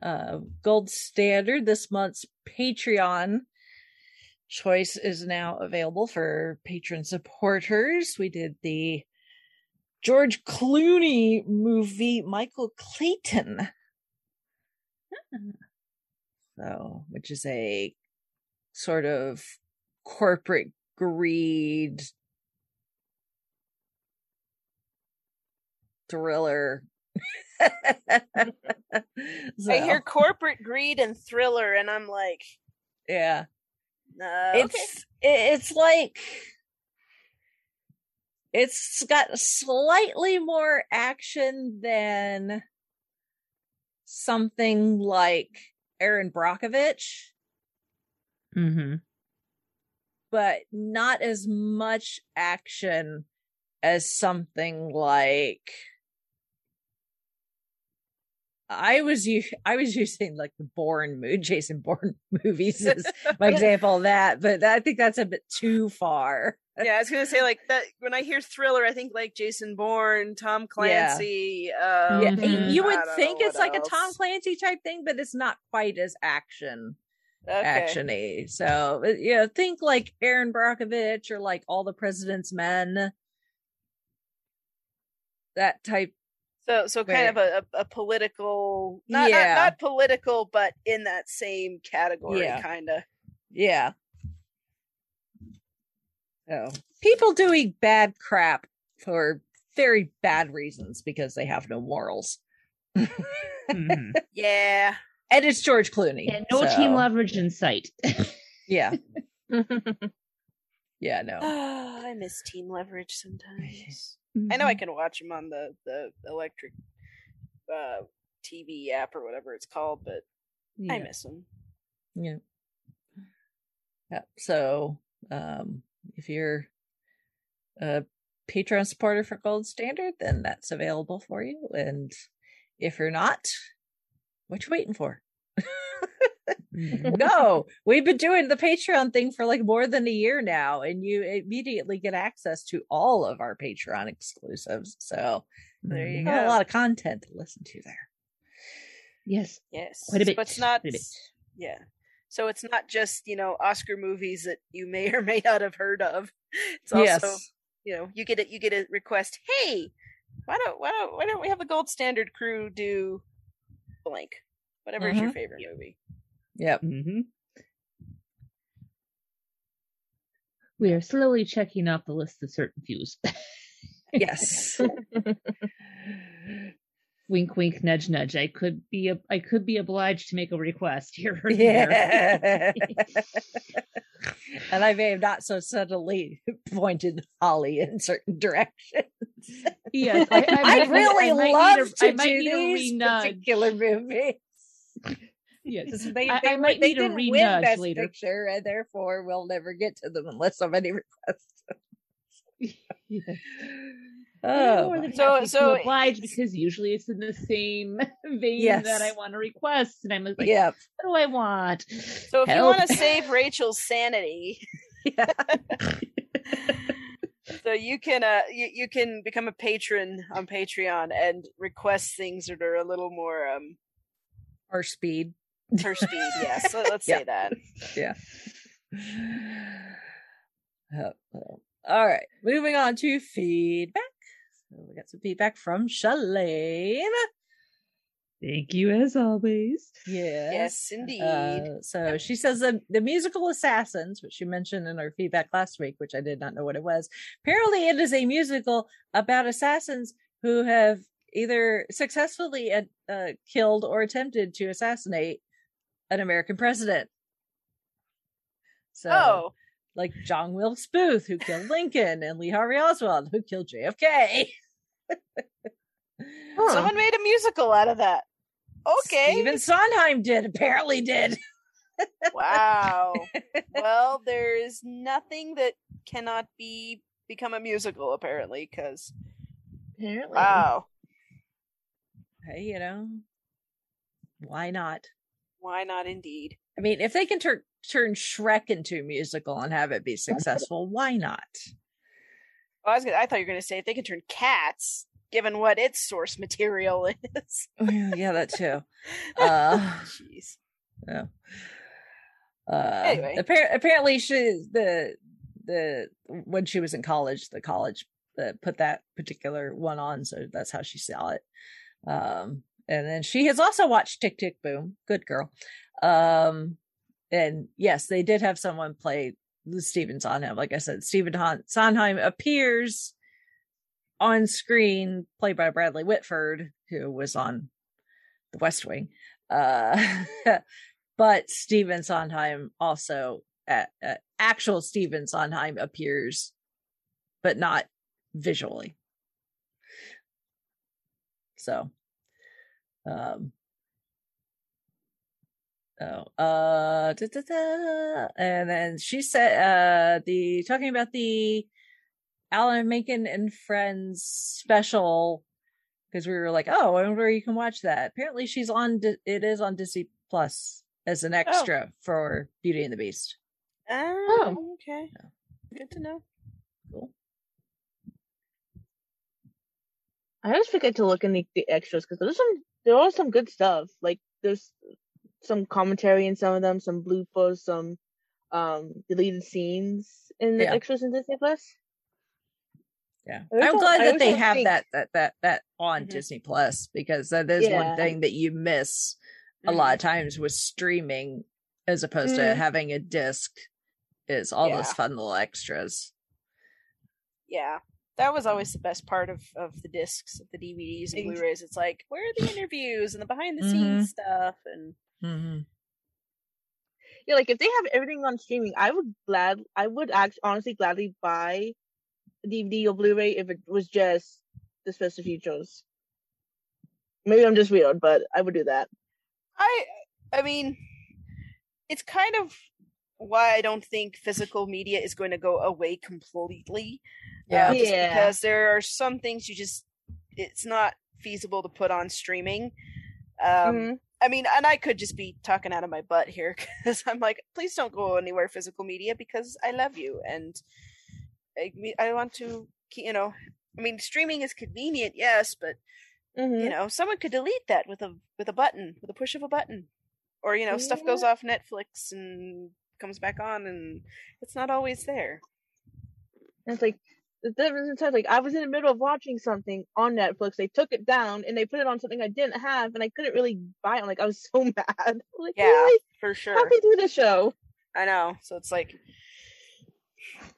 Uh, gold standard this month's Patreon choice is now available for patron supporters. We did the George Clooney movie, Michael Clayton. So, which is a sort of corporate greed thriller. I hear corporate greed and thriller, and I'm like, yeah. uh, it's okay. it's like it's got slightly more action than something like Erin Brockovich, Mm-hmm. But not as much action as something like I was u- I was using like the Bourne mood, Jason Bourne movies as my example of that, but I think that's a bit too far. yeah, I was gonna say like that. When I hear thriller, I think like Jason Bourne, Tom Clancy. Um, yeah, you would think it's what like a Tom. Clancy type thing, but it's not quite as action okay. actiony. So uh, yeah, think like Erin Brockovich or like All the President's Men. That type. So, so kind Where- of a, a, a political, not, Yeah. not not political, but in that same category, Yeah. kind of. Yeah. So people doing bad crap for very bad reasons because they have no morals. Mm-hmm. Yeah. And it's George Clooney. Yeah, no team leverage in sight. Yeah. Yeah, no. I miss Team Leverage sometimes. I know I can watch them on the the electric uh, TV app or whatever it's called, but I miss them. Yeah. Yeah. So, um, if you're a Patreon supporter for Gold Standard, then that's available for you. And if you're not, what you waiting for? Mhm. no, we've been doing the Patreon thing for like more than a year now, and you immediately get access to all of our Patreon exclusives. So There you we go. got a lot of content to listen to there. Yes, Yes, quite a bit. but it's not. quite a bit. Yeah. So it's not just you know Oscar movies that you may or may not have heard of. It's also yes. you know you get it you get a request. Hey, why don't why don't why don't we have the gold standard crew do blank? Whatever is your Mhm. favorite movie. Yep. Mm-hmm. We are slowly checking off the list of certain views. Yes. wink, wink, nudge, nudge. I could be a, I could be obliged to make a request here. or there. yeah. and I may have not so subtly pointed Holly in certain directions. yes, I, I, I, really I love a, to I do these particular movies. Yes, They, I- they, I might they need a didn't win Best later. Picture, and therefore we'll never get to them unless somebody requests. Yes. Oh, more than So- happy so to oblige it's- because usually it's in the same vein Yes. that I want to request, and I'm like, yeah, what do I want? So if you want to save Rachel's sanity, yeah. so you can uh you, you can become a patron on Patreon and request things that are a little more um Our speed. her speed. Yes, so let's Yeah. say that. Yeah. Uh, well, all right, moving on to feedback. So we got some feedback from Shalane. Thank you as always. Yes. Yes, indeed. Uh, so she says the, the musical Assassins, which she mentioned in our feedback last week, which I did not know what it was. Apparently, it is a musical about assassins who have either successfully uh, uh, killed or attempted to assassinate an American president. So, oh, like John Wilkes Booth, who killed Lincoln, and Lee Harvey Oswald, who killed JFK. Huh. someone made a musical out of that. Okay. Stephen Sondheim did, apparently did. Wow. well, there is nothing that cannot be become a musical apparently because Apparently. wow. Hey, you know, why not? Why not indeed? I mean, if they can turn turn Shrek into a musical and have it be successful, why not? Well, I was gonna, I thought you were going to say if they can turn cats, given what its source material is. Oh, yeah, yeah, that too. Uh, Jeez. yeah. Uh, Anyway. appar- apparently, she the the when she was in college, the college uh, put that particular one on, so that's how she saw it. Um, and then she has also watched Tick Tick Boom. Good girl. Um, and yes, they did have someone play Stephen Sondheim. Like I said, Stephen Han- Sondheim appears on screen, played by Bradley Whitford, who was on The West Wing. Uh, but Stephen Sondheim also, actual Stephen Sondheim appears, but not visually. So, um, oh, uh, da, da, da. and then she said, uh, the talking about the Alan Menken and Friends special because we were like, oh, I wonder where you can watch that. Apparently, she's on. It is on Disney Plus as an extra for Beauty and the Beast. Oh, okay. Good to know. Cool. I always forget to look in the, the extras because there's some there are some good stuff. Like there's some commentary in some of them, some bloopers, some um deleted scenes in the Yeah. extras in Disney Plus. Yeah, I'm glad that they have think- that that that that on Mhm. Disney Plus because that is Yeah. one thing that you miss a lot of times with streaming as opposed to Mhm. having a disc. Is all those fun little extras. Yeah. That was always the best part of, of the discs, of the DVDs and Blu-rays. It's like, where are the interviews and the behind the scenes Mhm. stuff? And Mm-hmm. Yeah, like if they have everything on streaming, I would glad I would actually honestly gladly buy a DVD or Blu-ray if it was just the special features. Maybe I'm just weird, but I would do that. I, I mean, it's kind of why I don't think physical media is going to go away completely. Yeah. uh, Yeah. because there are some things you just it's not feasible to put on streaming. Um, Mhm. I mean, and I could just be talking out of my butt here because I'm like, please don't go anywhere physical media because I love you and I, I want to, you know, I mean, streaming is convenient, yes, but Mhm. you know, someone could delete that with a with a button, with a push of a button, or you know, stuff goes off Netflix and comes back on, and it's not always there. And it's like the difference in. Like I was in the middle of watching something on Netflix. They took it down and they put it on something I didn't have, and I couldn't really buy it. Like I was so mad. Like Yeah, really? for sure. How they do the show? I know. So it's like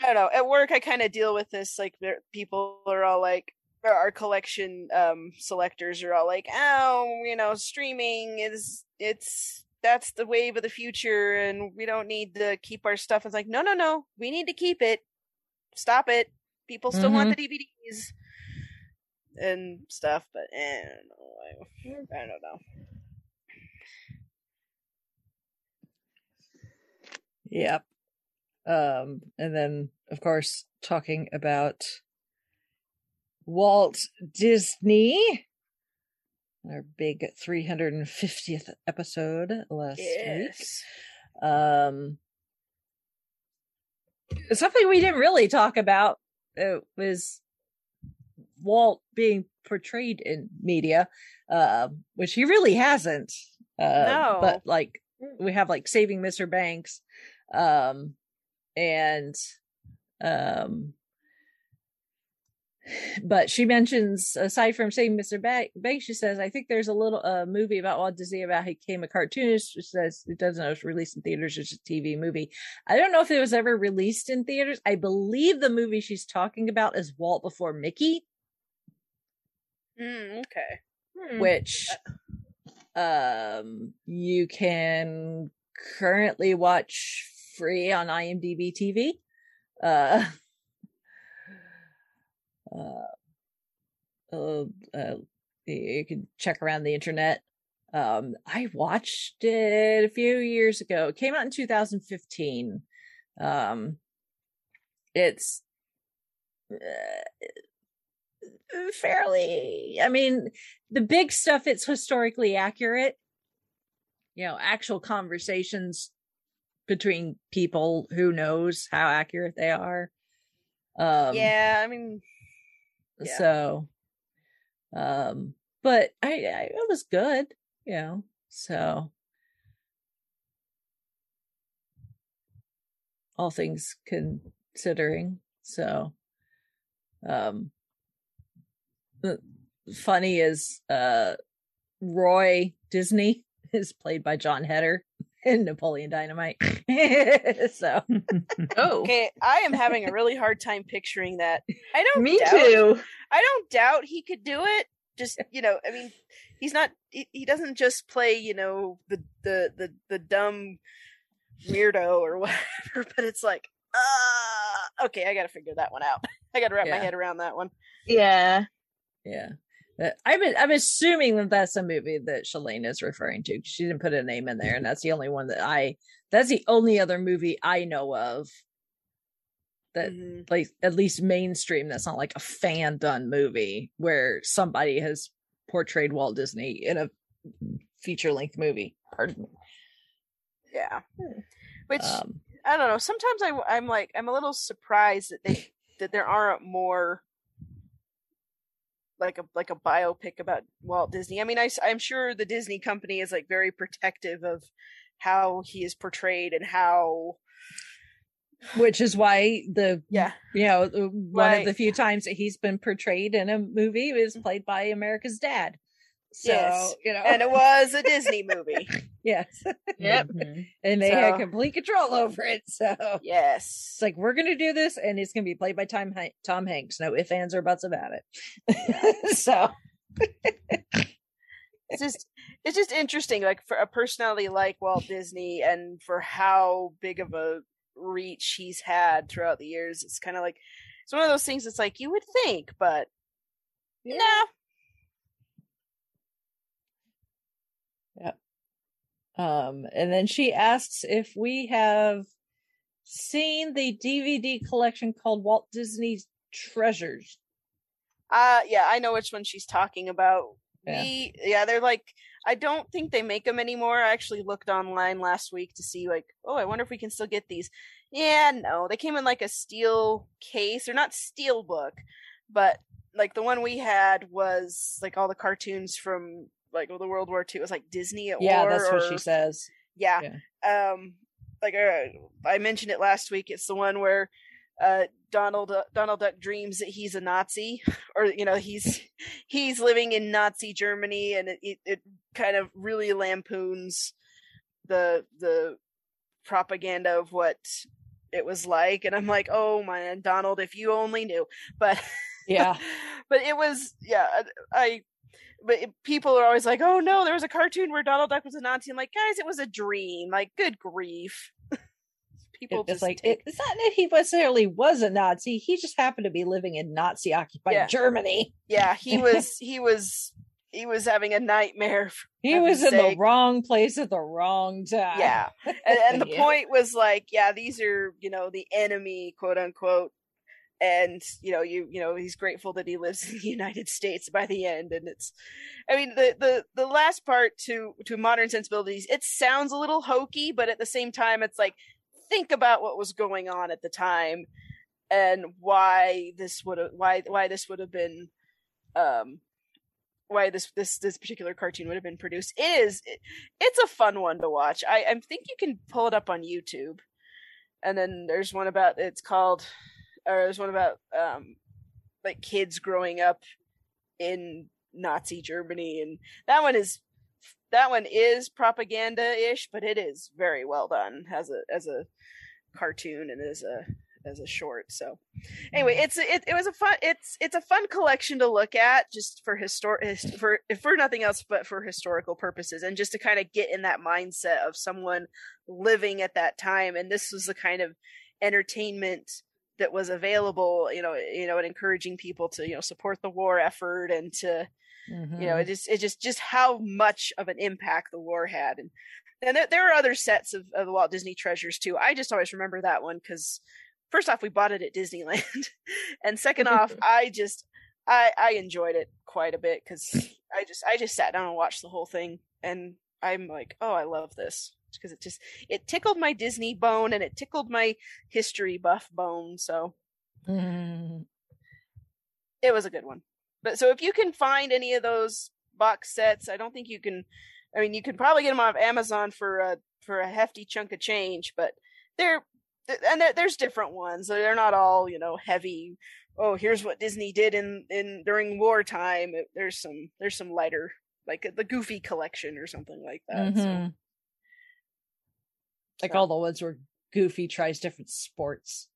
I don't know. At work, I kind of deal with this. Like, people are all like, our collection um selectors are all like, "Oh, you know, streaming is it's that's the wave of the future, and we don't need to keep our stuff." It's like, no, no, no, we need to keep it. Stop it. People still want the DVDs and stuff, but eh, I don't know. I, I don't know. Yep. Um, and then, of course, talking about Walt Disney, our big 350th episode last week. Um, something we didn't really talk about uh, was Walt being portrayed in media, uh, which he really hasn't. Uh, No. But like, we have like Saving Mr. Banks, um, and um, but she mentions aside from saying Mr. Ba- Banks, she says, I think there's a little uh, movie about Walt Disney about he became a cartoonist. She says it doesn't know it's released in theaters, it's a TV movie. I don't know if it was ever released in theaters. I believe the movie she's talking about is Walt Before Mickey, Mm, okay. Hmm. which um you can currently watch free on IMDb TV. Uh uh, uh, uh, you can check around the internet. Um, I watched it a few years ago. It came out in 2015. Um, it's uh, fairly, I mean, the big stuff, it's historically accurate. You know, actual conversations between people who knows how accurate they are. Um, yeah, I mean, yeah. so, um, but I, I, it was good, you know, so. All things considering, so, um, funny is, uh, Roy Disney is played by Jon Heder Napoleon Dynamite. so, Oh, okay, I am having a really hard time picturing that. I don't me doubt, too. I don't doubt he could do it. Just you know, I mean, he's not. He, he doesn't just play, you know, the the the the dumb weirdo or whatever. But it's like, uh okay, I got to figure that one out. I got to wrap my head around that one. Yeah. yeah. I'm I'm assuming that that's a movie that Shalane is referring to. She didn't put a name in there, and that's the only one that I. That's the only other movie I know of that Mhm. like at least mainstream that's not like a fan done movie where somebody has portrayed Walt Disney in a feature length movie. Pardon me. Yeah. Which Um, I don't know. Sometimes I, I'm like I'm a little surprised that they that there aren't more like a like a biopic about Walt Disney. I mean, I, I'm sure the Disney company is like very protective of how he is portrayed and how which is why the yeah you know one of the few times that he's been portrayed in a movie is mm-hmm. played by America's Dad. So Yes. you know, and it was a Disney movie. yes, Yep. Mhm. and they had complete control over it. So Yes. it's like we're gonna do this, and it's gonna be played by Tom Han- Tom Hanks. No ifs, ands, or buts about it. so it's just it's just interesting like for a personality like Walt Disney and for how big of a reach he's had throughout the years it's kind of like it's one of those things that's like you would think but no Um, and then she asks if we have seen the DVD collection called Walt Disney's Treasures. uh yeah I know which one she's talking about Yeah. we yeah they're like I don't think they make them anymore I actually looked online last week to see like oh I wonder if we can still get these yeah no they came in like a steel case they're not steel book but like the one we had was like all the cartoons from like the World War II. It was like Disney at Yeah, war. Yeah, that's what or- she says. Yeah. Um, like uh, I mentioned it last week. It's the one where uh Donald uh, Donald Duck dreams that he's a Nazi, or you know he's he's living in Nazi Germany, and it it, it kind of really lampoons the the propaganda of what it was like and i'm like oh man donald if you only knew but Yeah. but it was yeah i but it- people are always like oh no there was a cartoon where donald duck was a nazi i'm like guys it was a dream like good grief people It's just like take- it's not that he necessarily was a Nazi. He just happened to be living in Nazi occupied Yeah. Germany. yeah he was he was he was having a nightmare He was in the wrong place at the wrong time. yeah and, and the Yeah. point was like yeah these are you know the enemy quote unquote and you know you you know he's grateful that he lives in the united states by the end and it's i mean the the the last part to to modern sensibilities it sounds a little hokey but at the same time it's like think about what was going on at the time and why this would have why why this would have been um why this this this particular cartoon would have been produced it is it, it's a fun one to watch. I i think you can pull it up on youtube. And then there's one about it's called or there's one about um like kids growing up in nazi germany and that one is that one is propaganda-ish but it is very well done as a as a cartoon and as a as a short so. Anyway it's it, it was a fun it's it's a fun collection to look at just for histor- his- for for nothing else but for historical purposes and just to kind of get in that mindset of someone living at that time and this was the kind of entertainment that was available you know you know and encouraging people to you know support the war effort and to Mhm. you know it just it just just how much of an impact the war had. And and there, there are other sets of, of the walt disney treasures too. I just always remember that one because first off we bought it at disneyland. And second off i just i i enjoyed it quite a bit because i just i just sat down and watched the whole thing. And i'm like oh i love this because it just it tickled my disney bone and it tickled my history buff bone so Mhm. it was a good one. But so if you can find any of those box sets, I don't think you can. I mean, you can probably get them off Amazon for a for a hefty chunk of change, but they're and there's different ones. They're not all you know heavy. Oh, here's what Disney did in in during wartime. There's some there's some lighter like the Goofy collection or something like that. So, Mhm. Like all the ones where Goofy tries different sports.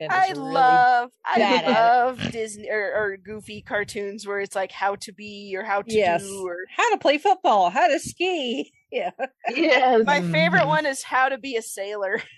and I really love I bad at it. love Disney or, or Goofy cartoons where it's like how to be or how to yes. do or How to play football, how to ski. Yeah. Yes. My favorite Mhm. one is How to Be a Sailor.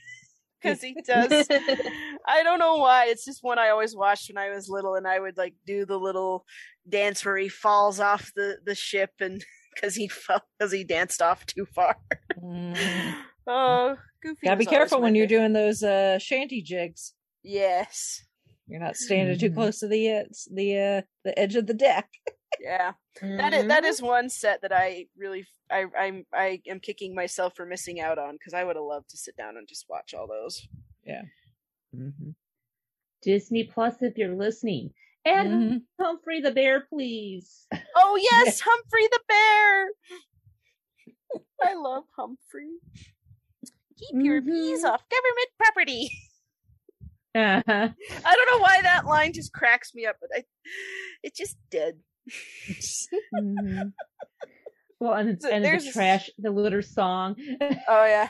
Because he does. I don't know why. It's just one I always watched when I was little, and I would like do the little dance where he falls off the, the ship, and because he fell because he danced off too far. Mhm. Oh, Goofy. Gotta be careful when you're doing those uh shanty jigs. Yes. You're not standing too Mhm. close to the uh, the uh, the edge of the deck. Yeah. That is that is one set that I really I I'm I am kicking myself for missing out on because I would have loved to sit down and just watch all those. Yeah. Mm-hmm. Disney Plus, if you're listening, and Mhm. Humphrey the Bear, please. Oh yes, Humphrey the bear. I love Humphrey. Keep your peas Mhm. off government property. Uh-huh. I don't know why that line just cracks me up, but I it just did. Mhm. Well, and, So and the trash, the litter song. Oh yeah.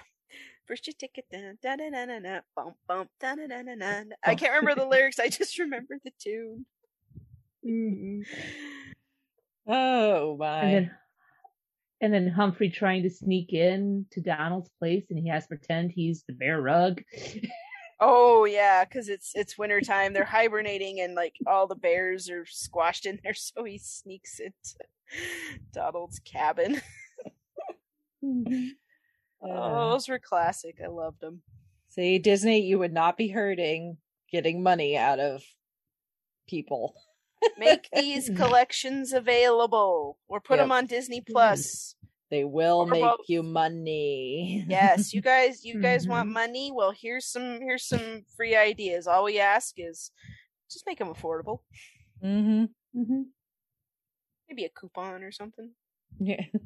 First you take it down, da da da da da, bump bump, da da da da da. I can't remember the lyrics. I just remember the tune. Mhm. Oh my. And then, and then Humphrey trying to sneak in to Donald's place, and he has to pretend he's the bear rug. Oh yeah, because it's it's wintertime. They're hibernating, and like all the bears are squashed in there, so he sneaks into Donald's cabin. Oh, Uh, those were classic. I loved them. see, Disney, you would not be hurting getting money out of people. Make these collections available, or put Yep. them on Disney Plus. They will make both. you money. Yes, you guys, you guys want Mhm. money? Well, here's some here's some free ideas. All we ask is just make them affordable. hmm Mm-hmm. Maybe a coupon or something. Yeah.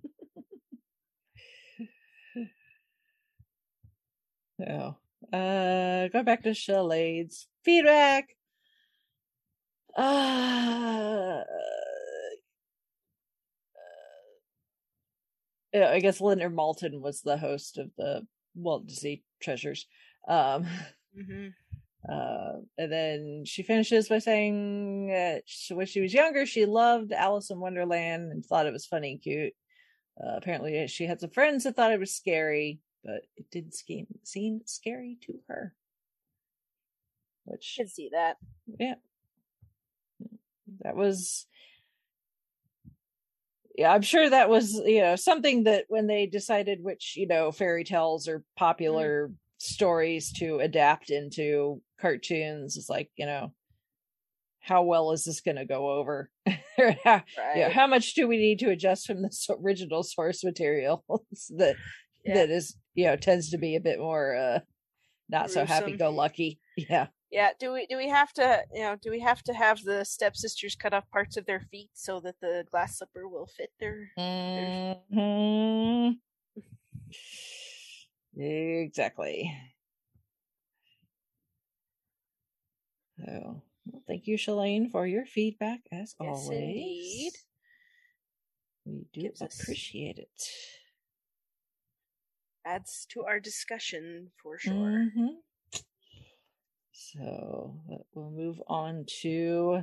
oh. Uh go back to charades. Feedback. Uh, yeah, I guess Leonard Maltin was the host of the Walt Disney Treasures. Um hmm Uh, and then she finishes by saying uh, she- when she was younger, she loved Alice in Wonderland and thought it was funny and cute. Uh, apparently, she had some friends that thought it was scary, but it did seem seem scary to her. Which Should see that. yeah that was yeah i'm sure that was you know something that when they decided which you know fairy tales or popular stories to adapt into cartoons it's like you know how well is this going to go over how, Right. yeah, how much do we need to adjust from the s- original source material that Yeah. that is you know tends to be a bit more uh not so happy go lucky? yeah Yeah, do we do we have to you know do we have to have the stepsisters cut off parts of their feet so that the glass slipper will fit their Mhm. Exactly. So, well, thank you, Shalane, for your feedback as Yes, always. indeed. We do Gives appreciate it. adds to our discussion for sure. Mhm. So we'll move on to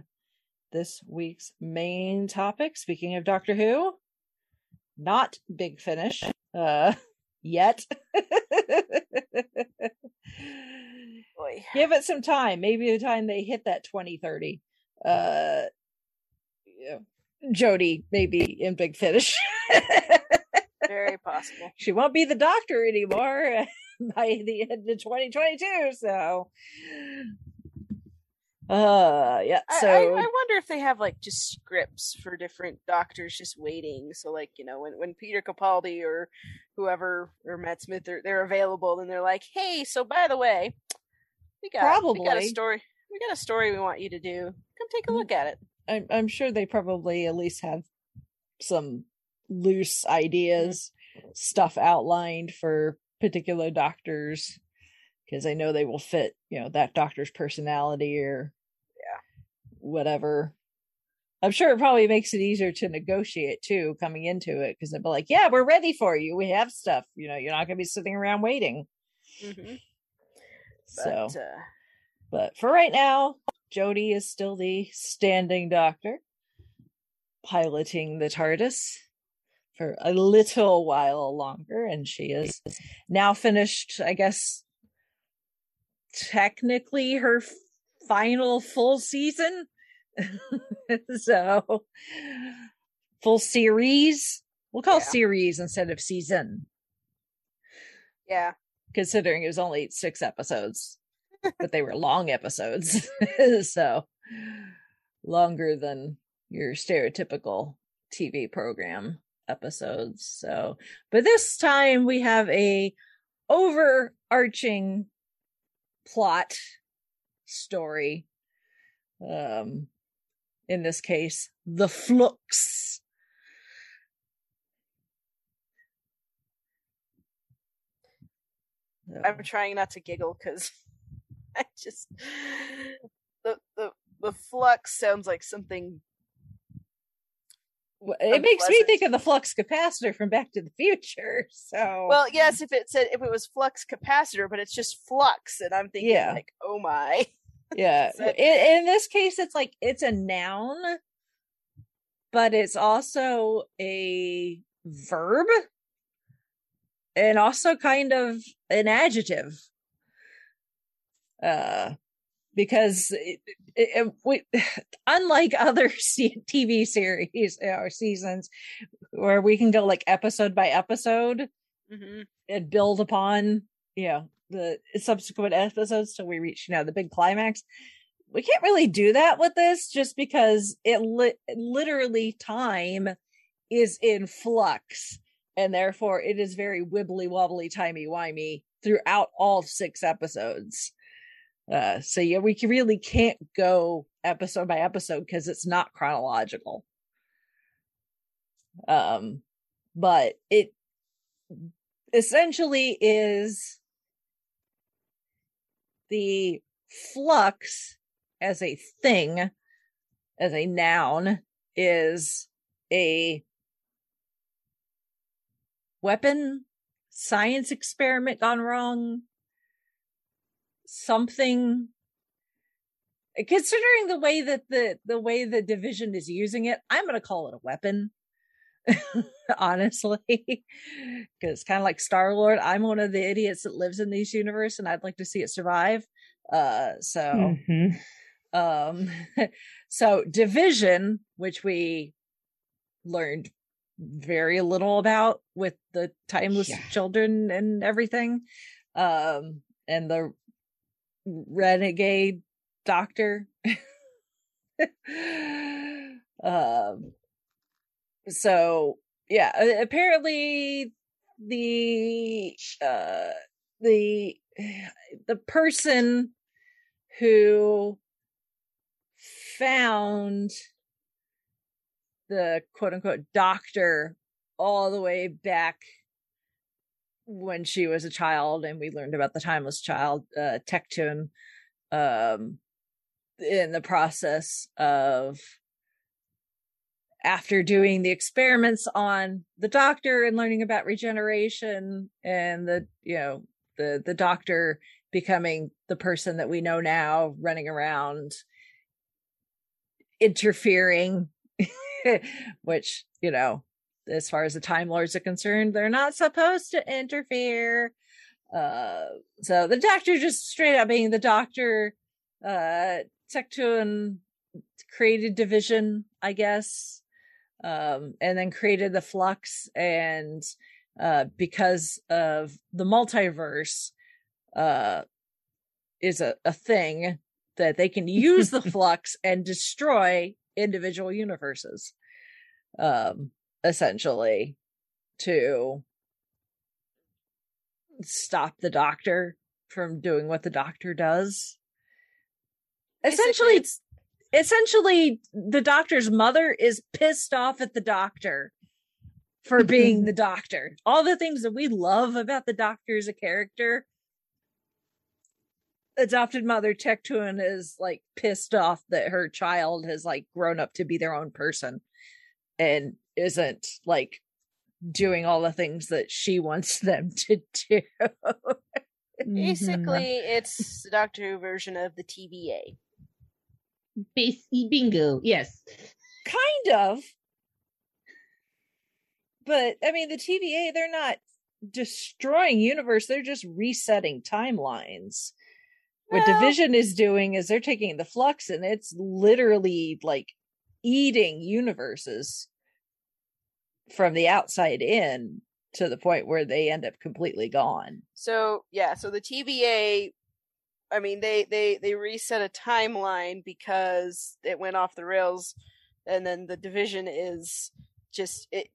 this week's main topic. Speaking of Doctor Who, not Big Finish uh, yet. Give it some time. Maybe the time they hit that 2030. Uh, yeah. Jodie maybe in Big Finish. Very possible. she won't be the doctor anymore by the end of 2022 so uh yeah so I, I wonder if they have like just scripts for different doctors just waiting. So like you know when when Peter Capaldi or whoever or Matt Smith they're they're available, and they're like, hey, so by the way, we got we got a story. We got a story we want you to do. Come take a Mhm. look at it. I'm, I'm sure they probably at least have some loose ideas stuff outlined for particular doctors because i know they will fit you know that doctor's personality or Yeah. whatever. I'm sure it probably makes it easier to negotiate too coming into it because they'll be like yeah we're ready for you. We have stuff. You know you're not going to be sitting around waiting. Hmm so But, uh, but for right now, Jodie is still the standing doctor, piloting the TARDIS for a little while longer, and she is now finished, I guess, technically her final full season. so, full series. We'll call Yeah. series instead of season, yeah, considering it was only six episodes, but they were long episodes. so, longer than your stereotypical TV program episodes. So, but this time we have a overarching plot story. Um, in this case, the flux. I'm trying not to giggle because I just the the the flux sounds like something. It makes me think of the flux capacitor from Back to the Future. So, Well, yes, if it said if it was flux capacitor, but it's just flux, and I'm thinking Yeah. like, oh my. yeah, so- in, in this case, it's like it's a noun, but it's also a verb, and also kind of an adjective. Uh, because it, it, we, unlike other TV series or seasons, where we can go like episode by episode, hmm and build upon you know the subsequent episodes till we reach you know the big climax we can't really do that with this just because it li- literally time is in flux and therefore it is very wibbly wobbly timey wimey throughout all six episodes uh so yeah we really can't go episode by episode because it's not chronological. Um but it essentially is the flux as a thing, as a noun, is a weapon, science experiment gone wrong, something considering the way that the the way the division is using it i'm going to call it a weapon honestly because it's kind of like star lord i'm one of the idiots that lives in this universe and i'd like to see it survive uh so Mhm. um so division which we learned very little about with the timeless Yeah. children and everything um and the renegade doctor. Um so yeah apparently the uh the the person who found the quote unquote doctor all the way back when she was a child and we learned about the timeless child uh Tecteun um in the process of after doing the experiments on the doctor and learning about regeneration and the you know the the doctor becoming the person that we know now running around interfering which you know as far as the time lords are concerned they're not supposed to interfere. Uh so the doctor just straight up being the doctor uh Tecteun created division i guess um and then created the flux and uh because of the multiverse uh is a, a thing that they can use the flux and destroy individual universes. Um essentially to stop the doctor from doing what the doctor does. Essentially it's essentially the doctor's mother is pissed off at the doctor for being the doctor. All the things that we love about the doctor as a character adopted mother Tecteun is like pissed off that her child has like grown up to be their own person. And isn't like doing all the things that she wants them to do. Mm-hmm. Basically, it's the Doctor Who version of the TVA. Base- bingo. Yes. kind of. But I mean the TVA they're not destroying universe, they're just resetting timelines. What Division is doing is they're taking the flux and it's literally like eating universes from the outside in to the point where they end up completely gone. So yeah, so the TVA, I mean they they they reset a timeline because it went off the rails, and then the division is just it.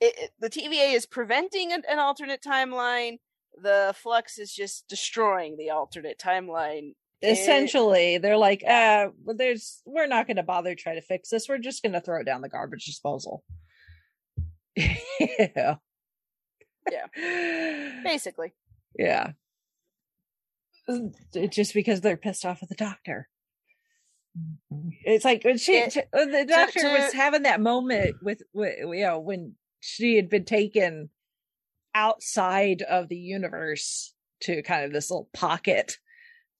It, it- the TVA is preventing an, an alternate timeline. The flux is just destroying the alternate timeline. Essentially, they're like, uh, there's we're not gonna bother try to fix this. We're just gonna throw it down the garbage disposal. yeah. Yeah. basically. Yeah. Just because they're pissed off at the doctor. It's like when she, It- the doctor to- was having that moment with, with, you know, when she had been taken outside of the universe to kind of this little pocket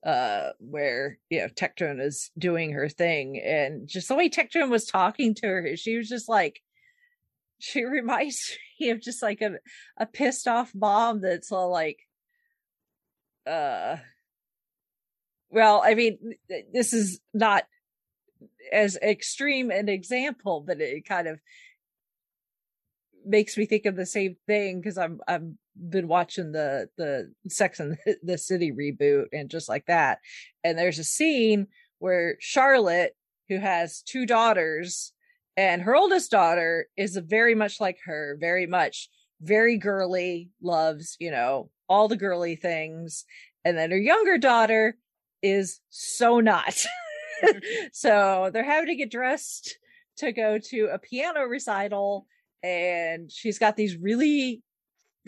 uh where you know Tecteun is doing her thing and just the way Tecteun was talking to her she was just like she reminds me of just like a a pissed off mom that's all like uh well i mean this is not as extreme an example but it kind of makes me think of the same thing because i'm i'm been watching the the sex and the city reboot and just like that. And there's a scene where charlotte who has two daughters and her oldest daughter is very much like her very much very girly loves you know all the girly things. And then her younger daughter is so not. So they're having to get dressed to go to a piano recital and she's got these really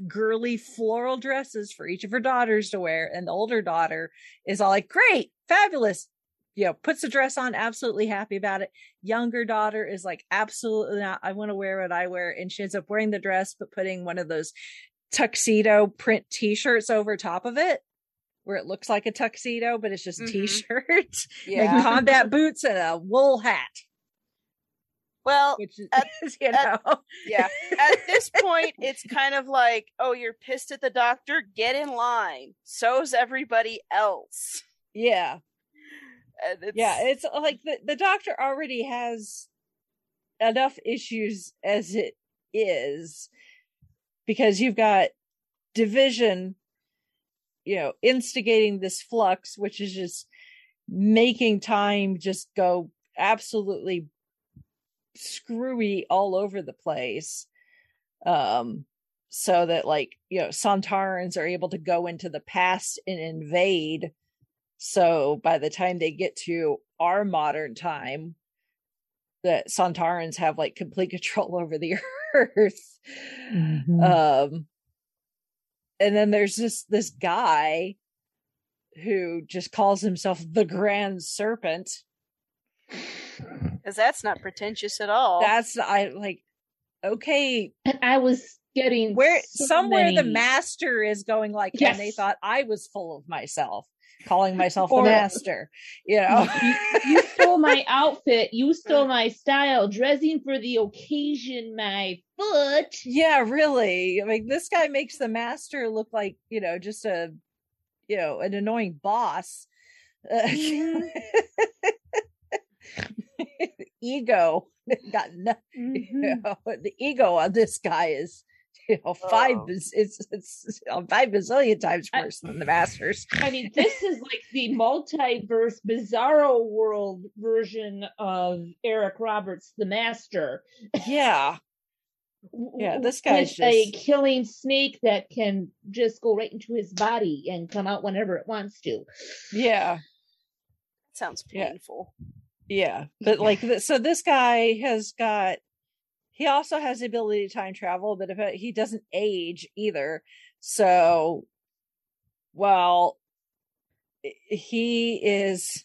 girly floral dresses for each of her daughters to wear. And the older daughter is all like great fabulous you know puts the dress on absolutely happy about it younger daughter is like absolutely not i want to wear what i wear and she ends up wearing the dress but putting one of those tuxedo print t-shirts over top of it where it looks like a tuxedo, but it's just a Mhm. t-shirt, and Yeah. combat boots, and a wool hat. Well, Which is, At- you know, at- yeah. At this point, it's kind of like, oh, you're pissed at the doctor. Get in line. So's everybody else. yeah, And it's, yeah. It's like the the doctor already has enough issues as it is because you've got division, you know, instigating this flux, which is just making time just go absolutely screwy all over the place. Um, so that like, you know, Sontarans are able to go into the past and invade. So by the time they get to our modern time, that Sontarans have like complete control over the earth. Mhm. Um, and then there's this this guy who just calls himself the Grand Serpent. Because that's not pretentious at all. That's I like. Okay, and I was getting where so somewhere the master is going like, and they thought I was full of myself, calling myself Or- the master. You know, you, you stole my outfit. You stole my style. Dressing for the occasion, my foot. yeah, really. I mean, this guy makes the master look like you know just a you know an annoying boss. Uh, ego got no, you Mhm. know, the ego on this guy is you know five Oh. is it's it's uh, five bazillion times I- worse than the masters. I mean, this is like the multiverse, bizarro world version of Eric Roberts, the Master. Yeah, Yeah, this guy's With a killing snake that can just go right into his body and come out whenever it wants to. yeah, Sounds painful. yeah. But like, so this guy has got. He also has the ability to time travel, but if it, he doesn't age either. So, well, he is.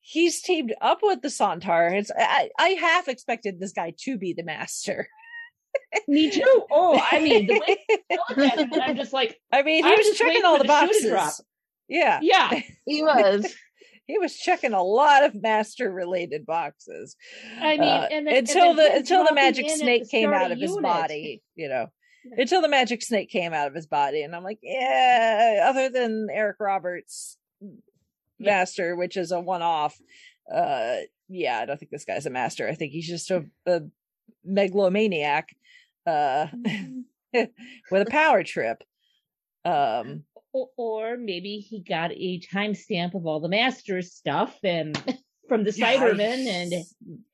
He's teamed up with the Santar. It's I, I half expected this guy to be the master. Me too. Oh, I mean, the way I look at him, I'm just like, I mean, he I'm was checking all the the shoe to boxes. Yeah, yeah. He was. he was checking a lot of master related boxes. I mean, Uh, and then, until the until the magic snake the came out of his body, you know. Yeah. Until the magic snake came out of his body, and I'm like, yeah. Other than Eric Roberts, master, which is a one-off, uh, yeah, I don't think this guy's a master. I think he's just a, a megalomaniac, uh, with a power trip. Um, or, maybe he got a timestamp of all the master's stuff and from the Cybermen and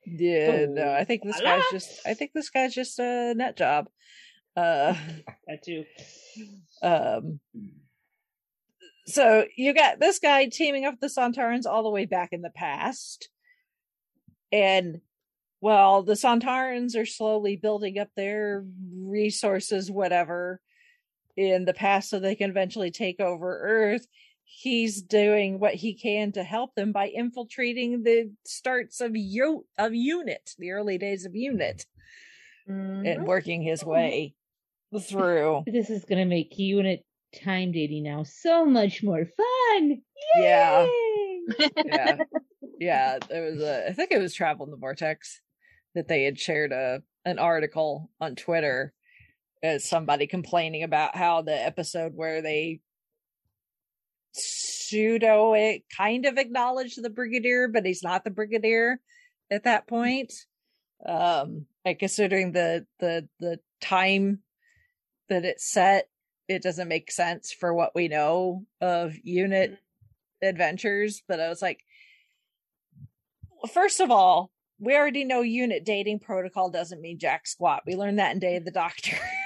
yeah, no, I think this guy's just. I think this guy's just a nut job. Uh, that too. um. So you got this guy teaming up the Sontarans all the way back in the past, and well, the Sontarans are slowly building up their resources, whatever, in the past, so they can eventually take over Earth. He's doing what he can to help them by infiltrating the starts of U- of Unit, the early days of Unit, and mm-hmm. working his way through. This is going to make unit time dating now so much more fun. Yeah. Yay! yeah yeah there was a i think it was travel in the vortex that they had shared a an article on twitter somebody complaining about how the episode where they pseudo it kind of acknowledged the brigadier but he's not the brigadier at that point. Um like considering the the the time that it's set it doesn't make sense for what we know of unit adventures but i was like first of all we already know unit dating protocol doesn't mean jack squat. We learned that in day of the doctor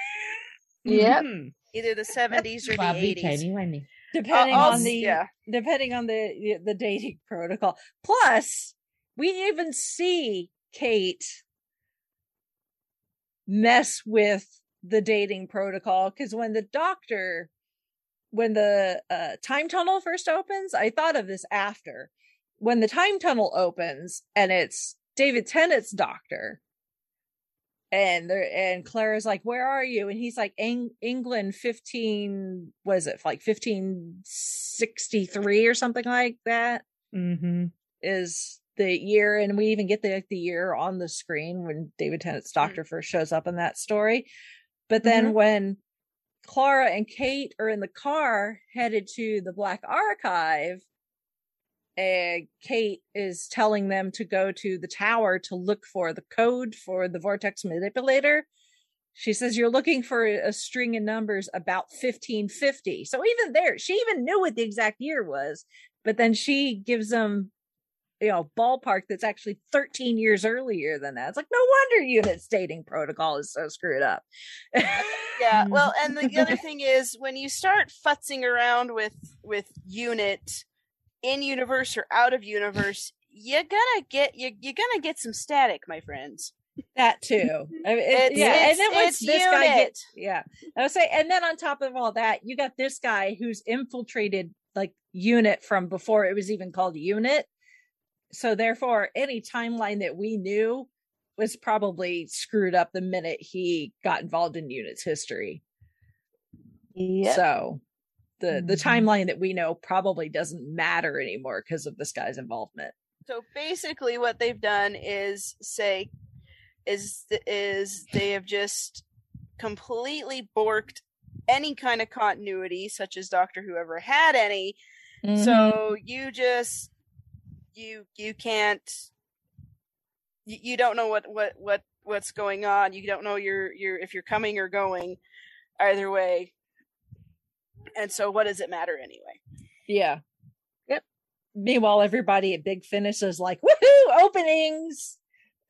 Yep. Mhm. Either the 70s or the 80s. Tiny Wendy. depending I'll- on the yeah. depending on the the dating protocol plus we even see kate mess with the dating protocol because when the doctor when the uh, time tunnel first opens i thought of this after when the time tunnel opens and it's david tennant's doctor and there and Clara's like, "Where are you?" And he's like, Eng- "England, fifteen was it like fifteen sixty three or something like that Mm-hmm. is the year." And we even get the the year on the screen when David Tennant's doctor first shows up in that story. But then when Clara and Kate are in the car headed to the Black Archive, and Kate is telling them to go to the tower to look for the code for the vortex manipulator. She says you're looking for a string of numbers about 1550. So even there, she even knew what the exact year was, but then she gives them you know ballpark that's actually 13 years earlier than that. It's like no wonder unit stating protocol is so screwed up. Yeah. Well, and the other thing is when you start futzing around with with unit in universe or out of universe, you're gonna get you you're gonna get some static, my friends. that too. I mean, it- It's- yeah, it's- and then once it's this guy unit. gets, yeah, I would say, and then on top of all that, you got this guy who's infiltrated like Unit from before it was even called Unit. So therefore, any timeline that we knew was probably screwed up the minute he got involved in Unit's history. Yeah. So the the Mhm. timeline that we know probably doesn't matter anymore because of this guy's involvement. So basically, what they've done is say is is they have just completely borked any kind of continuity, such as Doctor Who ever had any. Mm-hmm. So you just you you can't you, you don't know what what what what's going on. You don't know your your if you're coming or going either way. And so, what does it matter anyway? Yeah. Yep. Meanwhile, everybody at Big Finish is like, woohoo, openings.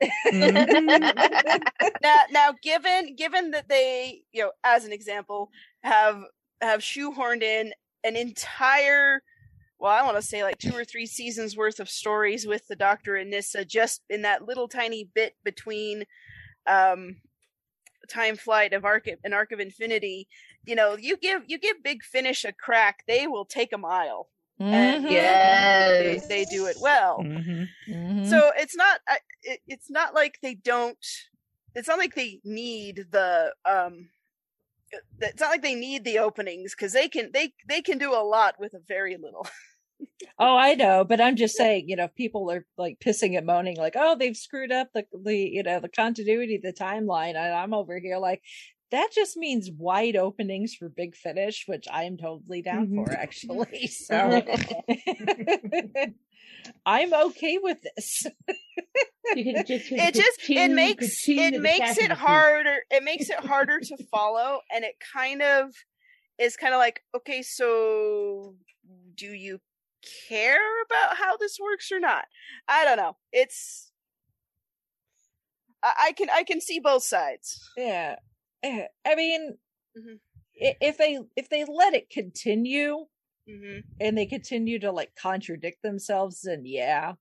now now given given that they you know as an example have have shoehorned in an entire well i want to say like two or three seasons worth of stories with the doctor and Nyssa just in that little tiny bit between um time flight of arc and arc of infinity you know you give you give big finish a crack they will take a mile and Mhm. they, Yes. they do it well Mhm. Mhm. so it's not it, it's not like they don't it's not like they need the um it's not like they need the openings because they can they they can do a lot with a very little oh, I know, but I'm just saying, you know, if people are like pissing and moaning, like, oh, they've screwed up the the you know the continuity, the timeline, and I'm over here like. That just means wide openings for Big Finish, which I am totally down Mhm. for, actually. So I'm okay with this. You can just it just it makes it makes it harder it makes it harder to follow and it kind of is kind of like okay so do you care about how this works or not i don't know it's i, I can i can see both sides Yeah. Eh, I mean, Mhm. if they if they let it continue hmm and they continue to like contradict themselves, then yeah,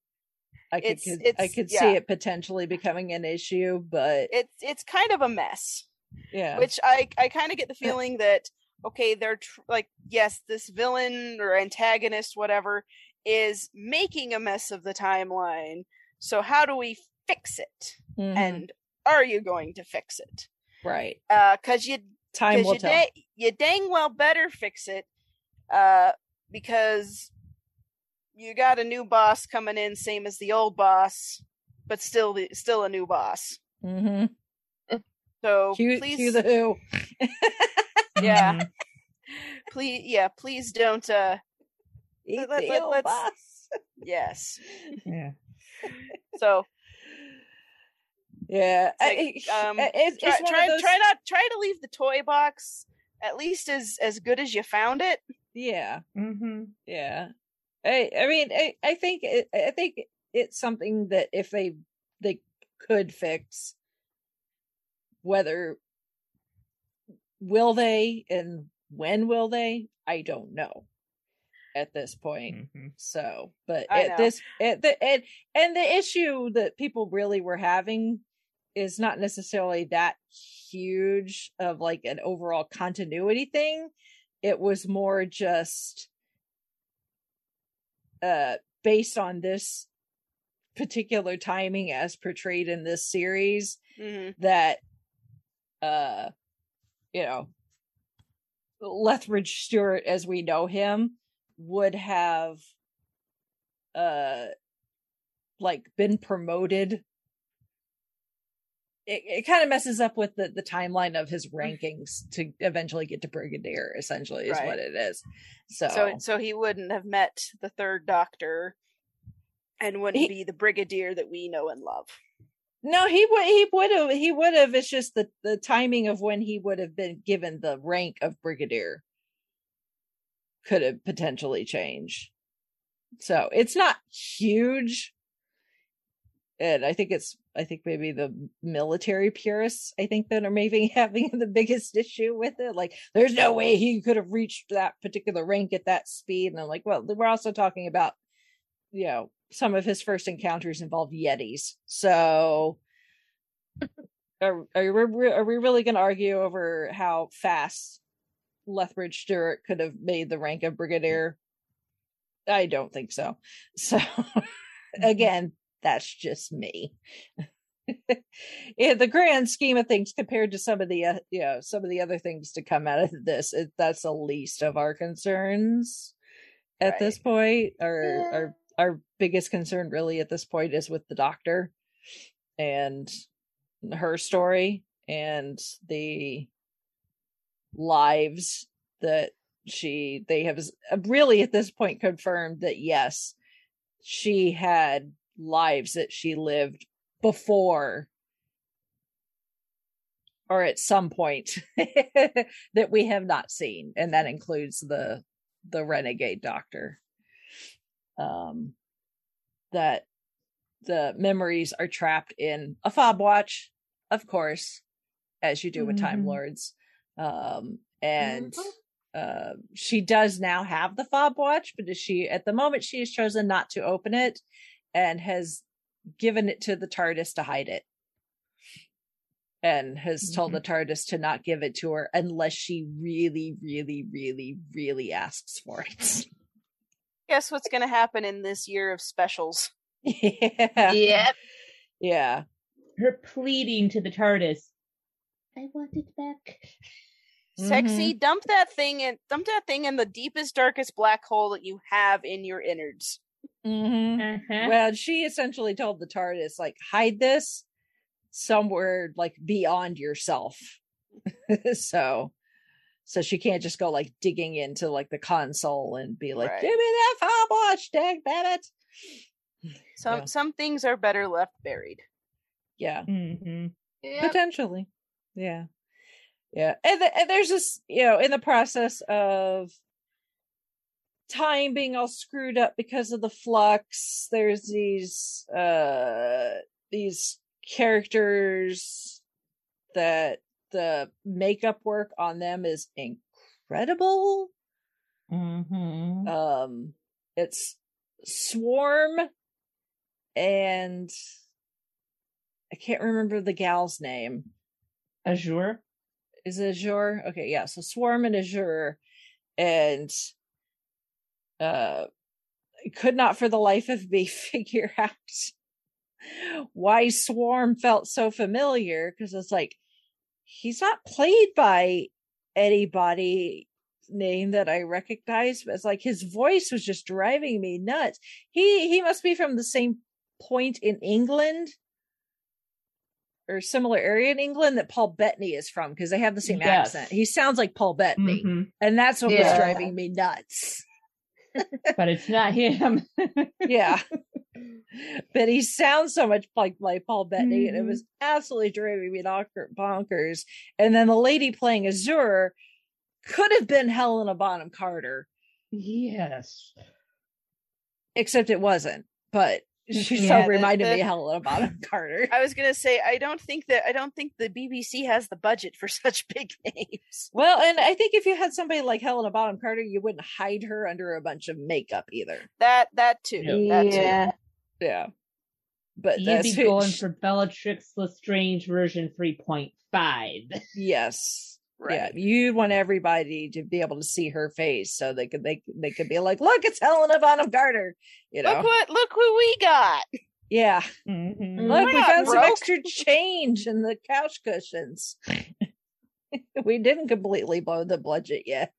I could It's- could- I could yeah. see it potentially becoming an issue. But it's it's kind of a mess yeah, which i i kind of get the feeling that okay they're tr- like yes this villain or antagonist whatever is making a mess of the timeline so how do we fix it Mhm. and are you going to fix it right, uh cuz you time will you, tell. da- you dang well better fix it uh because you got a new boss coming in same as the old boss but still the, still a new boss Mm-hmm. so Cue, please cue the Who. yeah Mhm. please yeah please don't uh Eat let- the let- old let's- boss. yes Yeah. so Yeah, It's like, um, I- it's, try try, those. try not try to leave the toy box at least as as good as you found it Yeah, Mhm. yeah. I I mean, I I think it, I think it's something that if they they could fix, whether will they and when will they, I don't know at this point. Mhm. So, but I at know. this, at the and and the issue that people really were having is not necessarily that huge of like an overall continuity thing. It was more just uh based on this particular timing as portrayed in this series hmm that uh you know Lethbridge Stewart as we know him would have uh like been promoted it, it kind of messes up with the, the timeline of his mm. rankings to eventually get to brigadier essentially is Right. what it is so So so he wouldn't have met the third doctor and wouldn't He- be the brigadier that we know and love. no he would he would have he would have it's just the the timing of when he would have been given the rank of brigadier could have potentially changed so it's not huge and i think it's i think maybe the military purists i think that are maybe having the biggest issue with it. Like there's no way he could have reached that particular rank at that speed. And i'm like well we're also talking about you know some of his first encounters involved yetis. So are, are, we, are we really going to argue over how fast lethbridge stewart could have made the rank of brigadier? I don't think so. So mm-hmm. again that's just me. In the grand scheme of things compared to some of the uh, you know some of the other things to come out of this it, that's the least of our concerns at this point. Our Yeah. our our biggest concern really at this point is with the doctor and her story and the lives that she they have really at this point confirmed that yes she had lives that she lived before or at some point that we have not seen. And that includes the the renegade doctor. Um that the memories are trapped in a fob watch of course as you do with time Mhm. lords. Um and uh she does now have the fob watch but is she at the moment she has chosen not to open it and has given it to the tardis to hide it and has told the mm-hmm. tardis to not give it to her unless she really really really really asks for it Guess what's going to happen in this year of specials? yeah Yep. yeah Her pleading to the TARDIS. I want it back. Sexy, mm-hmm. dump that thing and dump that thing in the deepest darkest black hole that you have in your innards. Hmm Uh-huh. well she essentially told the tardis like hide this somewhere like beyond yourself so so she can't just go like digging into like the console and be like Right. give me that fob watch dang it Some Yeah. some things are better left buried. yeah hmm Yep. potentially yeah yeah and, th- and there's this you know in the process of time being all screwed up because of the flux there's these uh these characters that the makeup work on them is incredible hmm um it's swarm and i can't remember the gal's name Azure. is it Azure? Okay, yeah. So Swarm and Azure, and uh, could not for the life of me figure out why Swarm felt so familiar because it's like he's not played by anybody name that I recognize, but it's like his voice was just driving me nuts. He he must be from the same point in England or similar area in England that Paul Bettany is from because they have the same Yes. accent. He sounds like Paul Bettany, Mhm. and that's what was driving me nuts. But it's not him. Yeah, but he sounds so much like like Paul Bettany, and it was mm-hmm. absolutely driving me bonkers. And then the lady playing Azure could have been Helena Bonham Carter, yes. except it wasn't. But she Yeah, so reminded the- me of Helena Bonham Carter. I was gonna say I don't think that I don't think the BBC has the budget for such big names. Well, and I think if you had somebody like Helena Bonham Carter, you wouldn't hide her under a bunch of makeup either. That that too. That too. Yeah. Yeah. But You'd that's be who- going for Bellatrix Lestrange version 3.5. yes. Right. Yeah, you'd want everybody to be able to see her face so they could they they could be like, look, it's Helena Bonham Carter. You know, Look what look who we got. yeah. Mhm. Look, We're we not found some extra change in the couch cushions. we didn't completely blow the budget yet.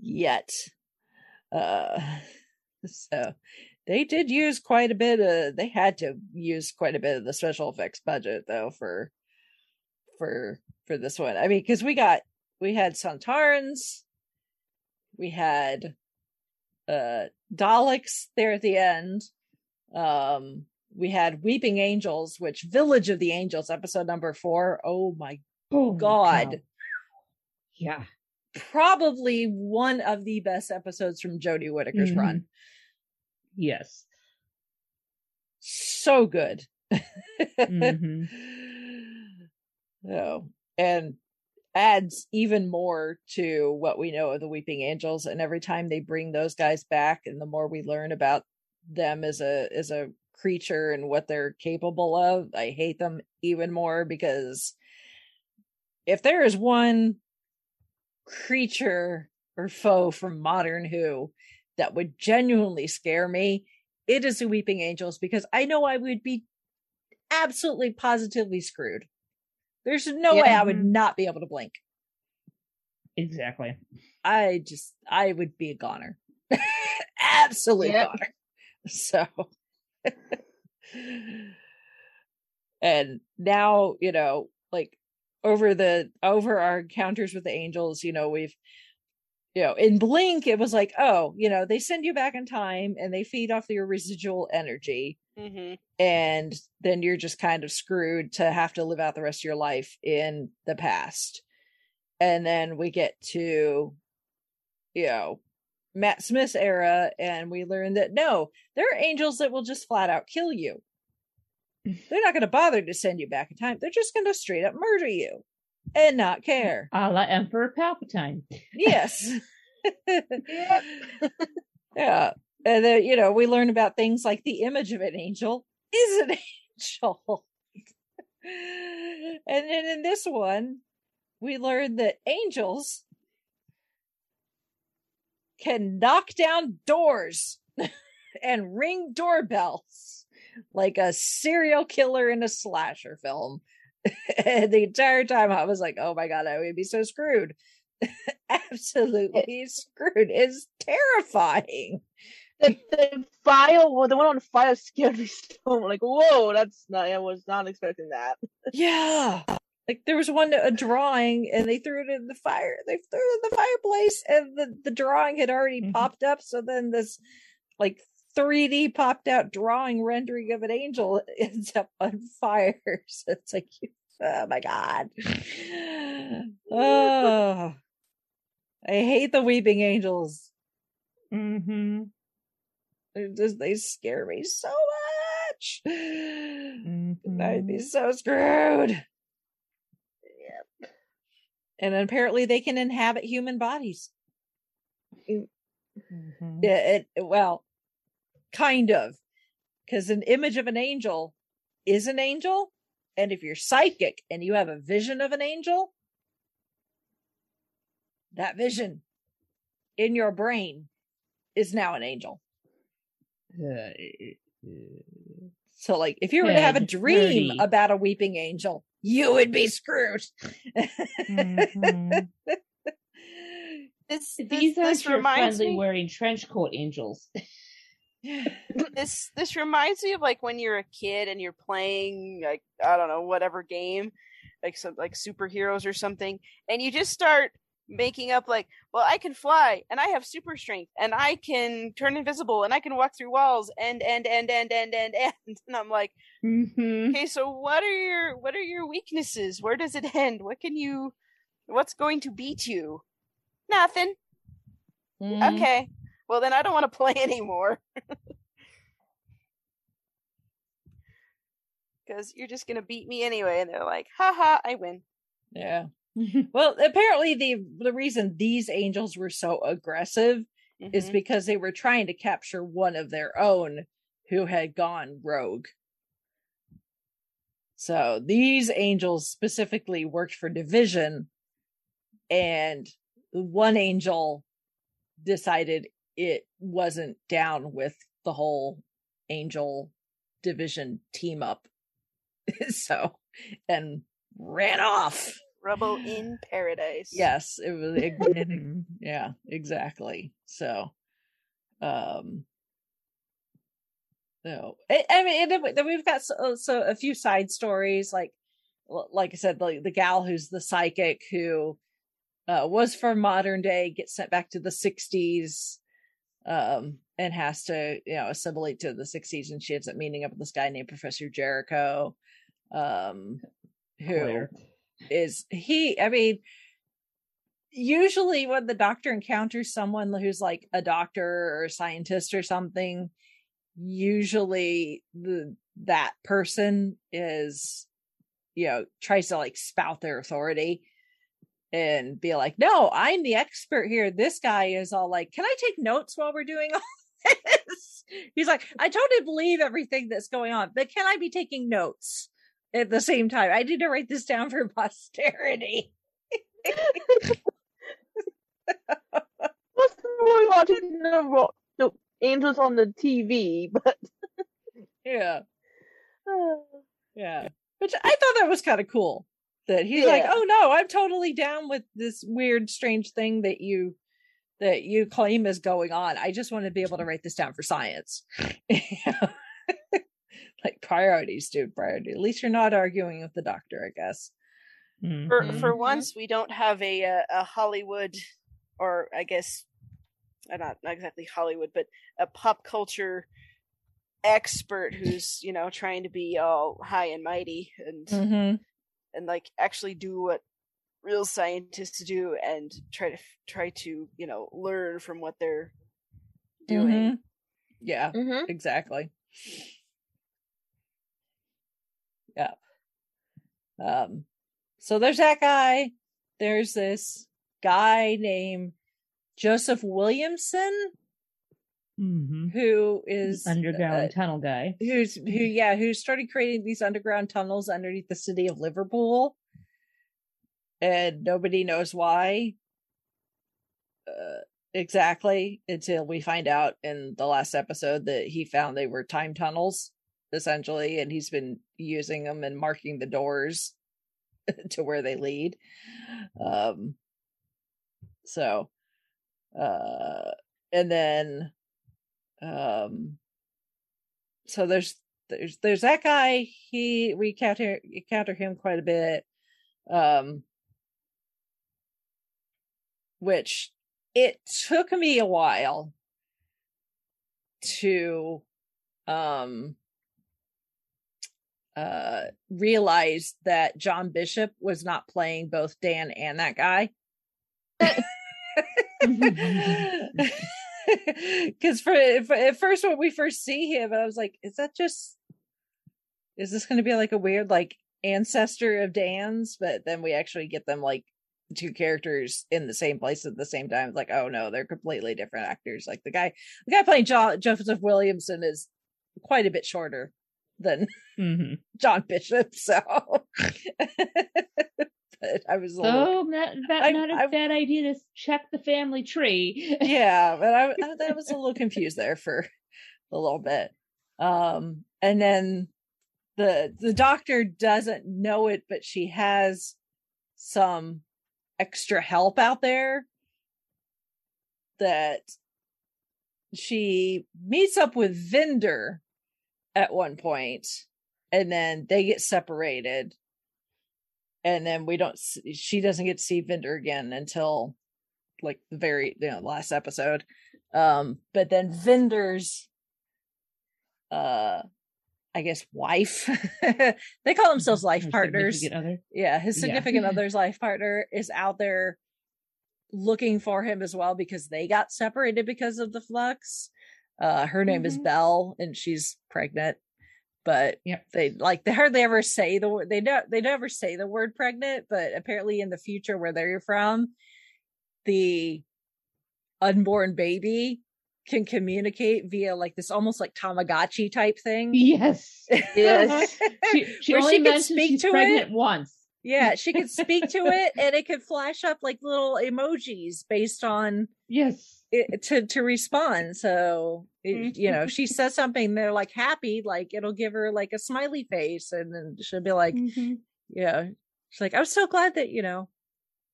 yet. Uh so they did use quite a bit of they had to use quite a bit of the special effects budget though for for for this one. I mean, because we got we had Sontarans, we had uh Daleks there at the end. Um we had Weeping Angels, which Village of the Angels, episode number four. Oh my Oh my god. Yeah. Probably one of the best episodes from Jodie Whittaker's Mhm. run. Yes. So good. Mhm. Oh, and adds even more to what we know of the Weeping Angels. And every time they bring those guys back, and the more we learn about them as a as a creature and what they're capable of, I hate them even more because if there is one creature or foe from modern Who that would genuinely scare me, it is the Weeping Angels because I know I would be absolutely positively screwed. There's no way I would not be able to blink. Exactly. I just I would be a goner. Absolute Yep. goner. So and now, you know, like over the over our encounters with the angels, you know, we've you know, in Blink, it was like, oh, you know, they send you back in time and they feed off your residual energy. Hmm and then you're just kind of screwed to have to live out the rest of your life in the past. And then we get to, you know, Matt Smith's era, and we learn that no, there are angels that will just flat out kill you. They're not going to bother to send you back in time. They're just going to straight up murder you and not care. A la Emperor Palpatine. Yes. yeah. Uh, and then, you know, we learn about things like the image of an angel is an angel. and then in this one, we learn that angels can knock down doors and ring doorbells like a serial killer in a slasher film. and the entire time I was like, oh my God, I would be so screwed. Absolutely screwed. It's terrifying. The, the file, the one on fire scared me so. Like, whoa, that's not. I was not expecting that. Yeah. Like there was one a drawing and they threw it in the fire. They threw it in the fireplace and the, the drawing had already Mhm. popped up. So then this like 3D popped out drawing rendering of an angel ends up on fire. So it's like oh my god. Oh I hate the weeping angels. Mm-hmm. Just they scare me so much. Mm-hmm. I'd be so screwed. Yep. And apparently they can inhabit human bodies. Mhm. Yeah, it, well, kind of. Because an image of an angel is an angel. And if you're psychic and you have a vision of an angel, that vision in your brain is now an angel. Uh, So, like, if you were to have a dream dirty. about a weeping angel, you would be screwed. mhm. This, this These aren't this your reminds friendly me. wearing trench coat angels. this this reminds me of like when you're a kid and you're playing like I don't know whatever game, like some like superheroes or something, and you just start making up like, well, I can fly and I have super strength and I can turn invisible and I can walk through walls and and and and and and and and I'm like, Mm-hmm. okay, so what are your what are your weaknesses? Where does it end? What can you? What's going to beat you? Nothing. Mhm. Okay. Well, then I don't want to play anymore. Because you're just going to beat me anyway. And they're like, haha, I win. Yeah. Well, apparently the the reason these angels were so aggressive is Mhm. because they were trying to capture one of their own who had gone rogue. So these angels specifically worked for division and one angel decided it wasn't down with the whole angel division team up. so and ran off. Rubble in paradise. Yes, it was. It, it- yeah, exactly. So, um, no, I, I mean, and then, we've got so, so a few side stories, like, like I said, like the gal who's the psychic who uh, was from modern day gets sent back to the '60s, um, and has to you know assimilate to the '60s, and she ends up meeting up with this guy named Professor Jericho, um, who Claire. Is he i mean usually when the doctor encounters someone who's like a doctor or a scientist or something usually the that person is you know tries to like spout their authority and be like no i'm the expert here. This guy is all like can i take notes while we're doing all this? He's like i totally believe everything that's going on but can i be taking notes at the same time. I need to write this down for posterity. What's more watching the ro- no angels on the TV, but Yeah, yeah. Which I thought that was kind of cool. That he's like, "Oh no, I'm totally down with this weird, strange thing that you that you claim is going on. I just want to be able to write this down for science." like priorities, dude. Priority. At least you're not arguing with the doctor, I guess. For Mhm. for Mhm. once, we don't have a a, a Hollywood, or I guess, uh, not not exactly Hollywood, but a pop culture expert who's you know trying to be all high and mighty and Mm-hmm. and like actually do what real scientists do and try to try to you know learn from what they're doing. Mm-hmm. Yeah. mm-hmm. exactly yeah um so there's that guy there's this guy named joseph williamson Mhm. who is underground uh, tunnel guy. who's who yeah who started creating these underground tunnels underneath the city of liverpool and nobody knows why uh, exactly until we find out in the last episode that he found they were time tunnels essentially and he's been using them and marking the doors to where they lead. Um so uh and then um so there's there's there's that guy. He we counter encounter him quite a bit um which it took me a while to um uh realize that John Bishop was not playing both Dan and that guy. Because for, for at first when we first see him, I was like, "Is that just? Is this going to be like a weird like ancestor of Dan's?" But then we actually get them like two characters in the same place at the same time. It's like, oh no, they're completely different actors. Like the guy, the guy playing jo- Joseph Williamson is quite a bit shorter than Mhm. John Bishop. So, but I was a little So that, that I- not a I- bad idea to check the family tree. yeah, but I, I, I was a little confused there for a little bit. Um, and then the the doctor doesn't know it, but she has some extra help out there that she meets up with Vinder at one point, and then they get separated. And then we don't, she doesn't get to see Vinder again until like the very you know last episode. Um but then Vinder's uh i guess wife they call themselves life Her partners. yeah his Yeah. significant other's life partner is out there looking for him as well because they got separated because of the flux uh her name is Mhm. Bel and she's pregnant but Yep. they like they hardly ever say the word they don't they never say the word pregnant but apparently in the future where they're from the unborn baby can communicate via like this almost like tamagotchi type thing Yes. Yes. She, she only she could speak to pregnant it. once. yeah she could speak to it and it could flash up like little emojis based on Yes. It, to to respond. So it, you know, she says something, they're like happy, like it'll give her like a smiley face, and then she'll be like, Mhm. yeah, she's like, I'm so glad that you know,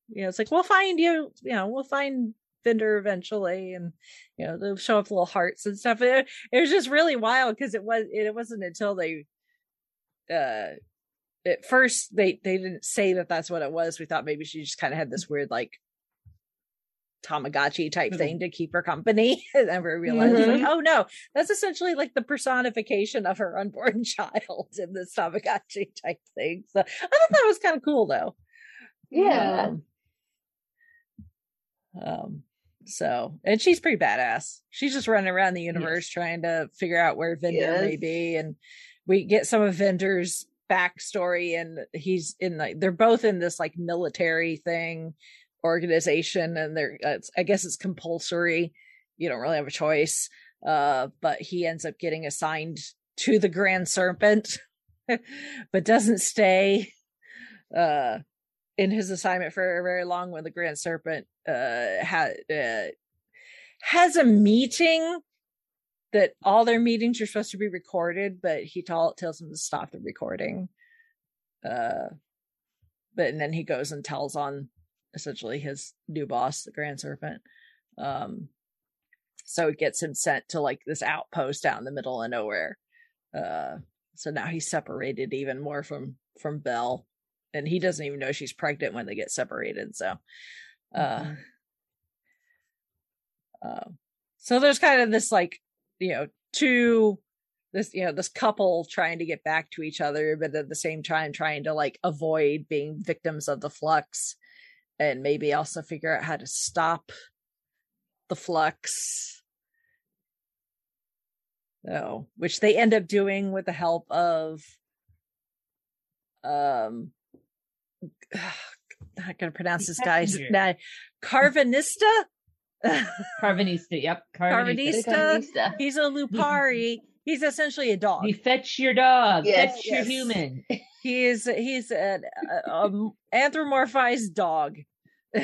you know, it's like we'll find you, you know, we'll find Vinder eventually, and you know, they'll show up little hearts and stuff. It, it was just really wild because it was it wasn't until they, uh, at first they they didn't say that that's what it was. We thought maybe she just kind of had this weird like Tamagotchi type Little- thing to keep her company. and then we realized, like, oh no, that's essentially like the personification of her unborn child in this Tamagotchi type thing. So I thought that was kind of cool though. Yeah. Um, um, so and she's pretty badass. She's just running around the universe trying to figure out where Vinder may be, and we get some of Vinder's backstory, and he's in like they're both in this like military thing organization, and they're uh, I guess it's compulsory. You don't really have a choice. Uh, but he ends up getting assigned to the Grand Serpent, but doesn't stay. Uh, in his assignment for very long when the Grand Serpent uh uh, has a meeting that all their meetings are supposed to be recorded, but he tell, tells them to stop the recording. Uh but and then he goes and tells on essentially his new boss, the Grand Serpent. Um so it gets him sent to like this outpost out in the middle of nowhere. Uh so now he's separated even more from from Bel and he doesn't even know she's pregnant when they get separated so uh Mhm. um, so there's kind of this like you know two this you know this couple trying to get back to each other but at the same time trying to like avoid being victims of the flux and maybe also figure out how to stop the flux so which they end up doing with the help of um not gonna pronounce this guy's Messenger. name Karvanista Karvanista. Yep. Karvanista. Karvanista. He's a Lupari. He's essentially a dog. You fetch your dog. Yes, fetch yes. your human. He is he's an a anthropomorphized dog.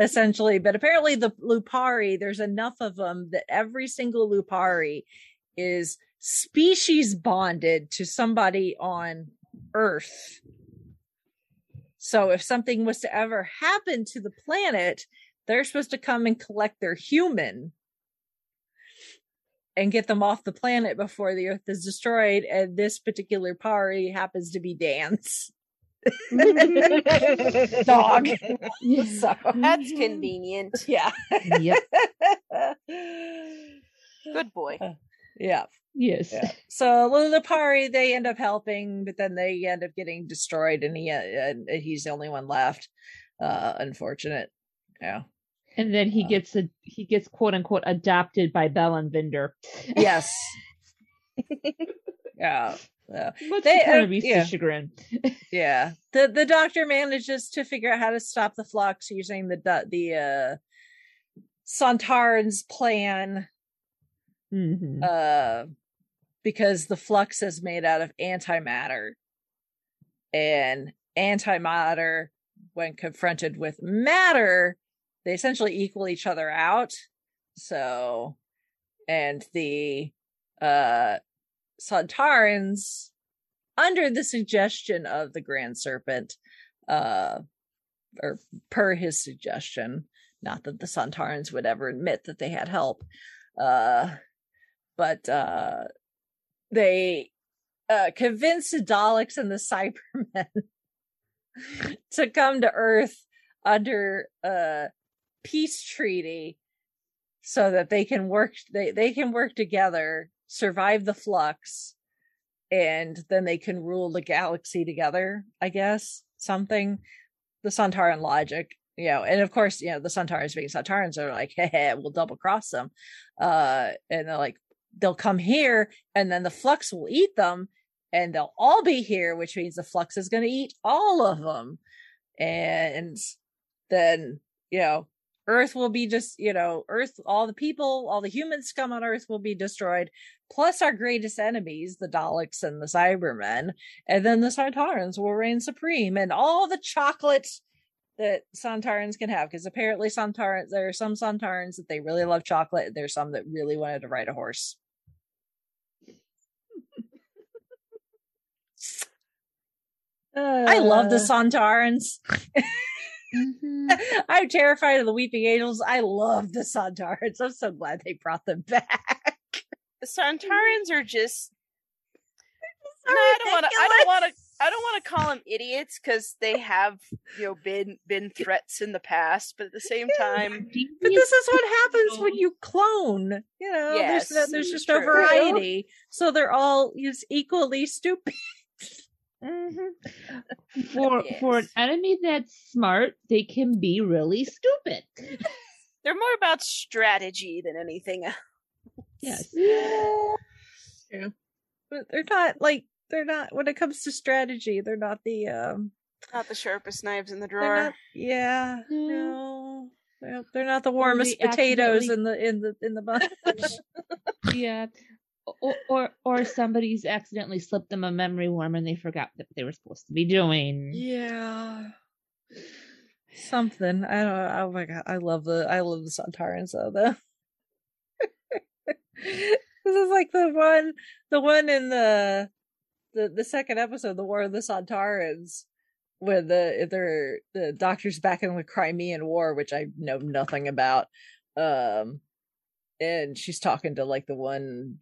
essentially, but apparently the Lupari, there's enough of them that every single Lupari is species bonded to somebody on Earth. So if something was to ever happen to the planet, they're supposed to come and collect their human and get them off the planet before the earth is destroyed and this particular party happens to be dance dog so That's convenient. yeah yep. Good boy. yeah Yes. Yeah. so Lulapari, they end up helping, but then they end up getting destroyed, and he uh, and he's the only one left. Uh, unfortunate. Yeah. And then he Uh. gets a he gets quote unquote adopted by Bel and Vinder. Yes. yeah. Yeah. Much They, to uh, Carnaby's yeah. chagrin. Yeah. The the doctor manages to figure out how to stop the flux using the du- the uh Sontaran's plan Mhm. uh because the flux is made out of antimatter and antimatter when confronted with matter they essentially equal each other out. So and the uh Sontarans under the suggestion of the grand serpent uh or per his suggestion not that the Sontarans would ever admit that they had help uh but uh they uh convinced the Daleks and the Cybermen to come to Earth under a peace treaty so that they can work they they can work together, survive the flux, and then they can rule the galaxy together, I guess. Something. The Sontaran logic. You know, and of course, you know, the Sontarans being Sontarans are like, hey, hey, we'll double cross them. Uh and they're like, they'll come here and then the flux will eat them and they'll all be here which means the flux is going to eat all of them and then you know earth will be just you know earth all the people all the humans come on earth will be destroyed plus our greatest enemies the daleks and the cybermen and then the Sontarans will reign supreme and all the chocolate that Sontarans can have because apparently Sontarans, there are some Sontarans that they really love chocolate. and There's some that really wanted to ride a horse. I love the Uh, Sontarans. Mhm. I'm terrified of the Weeping Angels. I love the Sontarans. I'm so glad they brought them back. The Sontarans are just. No, I don't want to. I don't want to. I don't want to call them idiots because they have, you know, been been threats in the past. But at the same time, But this is what happens when you clone. You know, Yes, there's no, there's just no true. variety, so they're all just equally stupid. Mhm. for for an enemy that's smart, they can be really stupid. they're more about strategy than anything else. Yes. Yeah. But they're not like they're not when it comes to strategy. They're not the um. Not the sharpest knives in the drawer. not. Yeah. No. No. They're, they're not the warmest they potatoes in the in the in the bunch. Yeah. Or, or or somebody's accidentally slipped them a memory worm and they forgot what they were supposed to be doing. Yeah. Something. I don't. Oh my god. I love the I love the Sontarans though though. this is like the one the one in the the the second episode, the War of the Sontarans, where the they're the doctors back in the Crimean War, which I know nothing about. Um and she's talking to like the one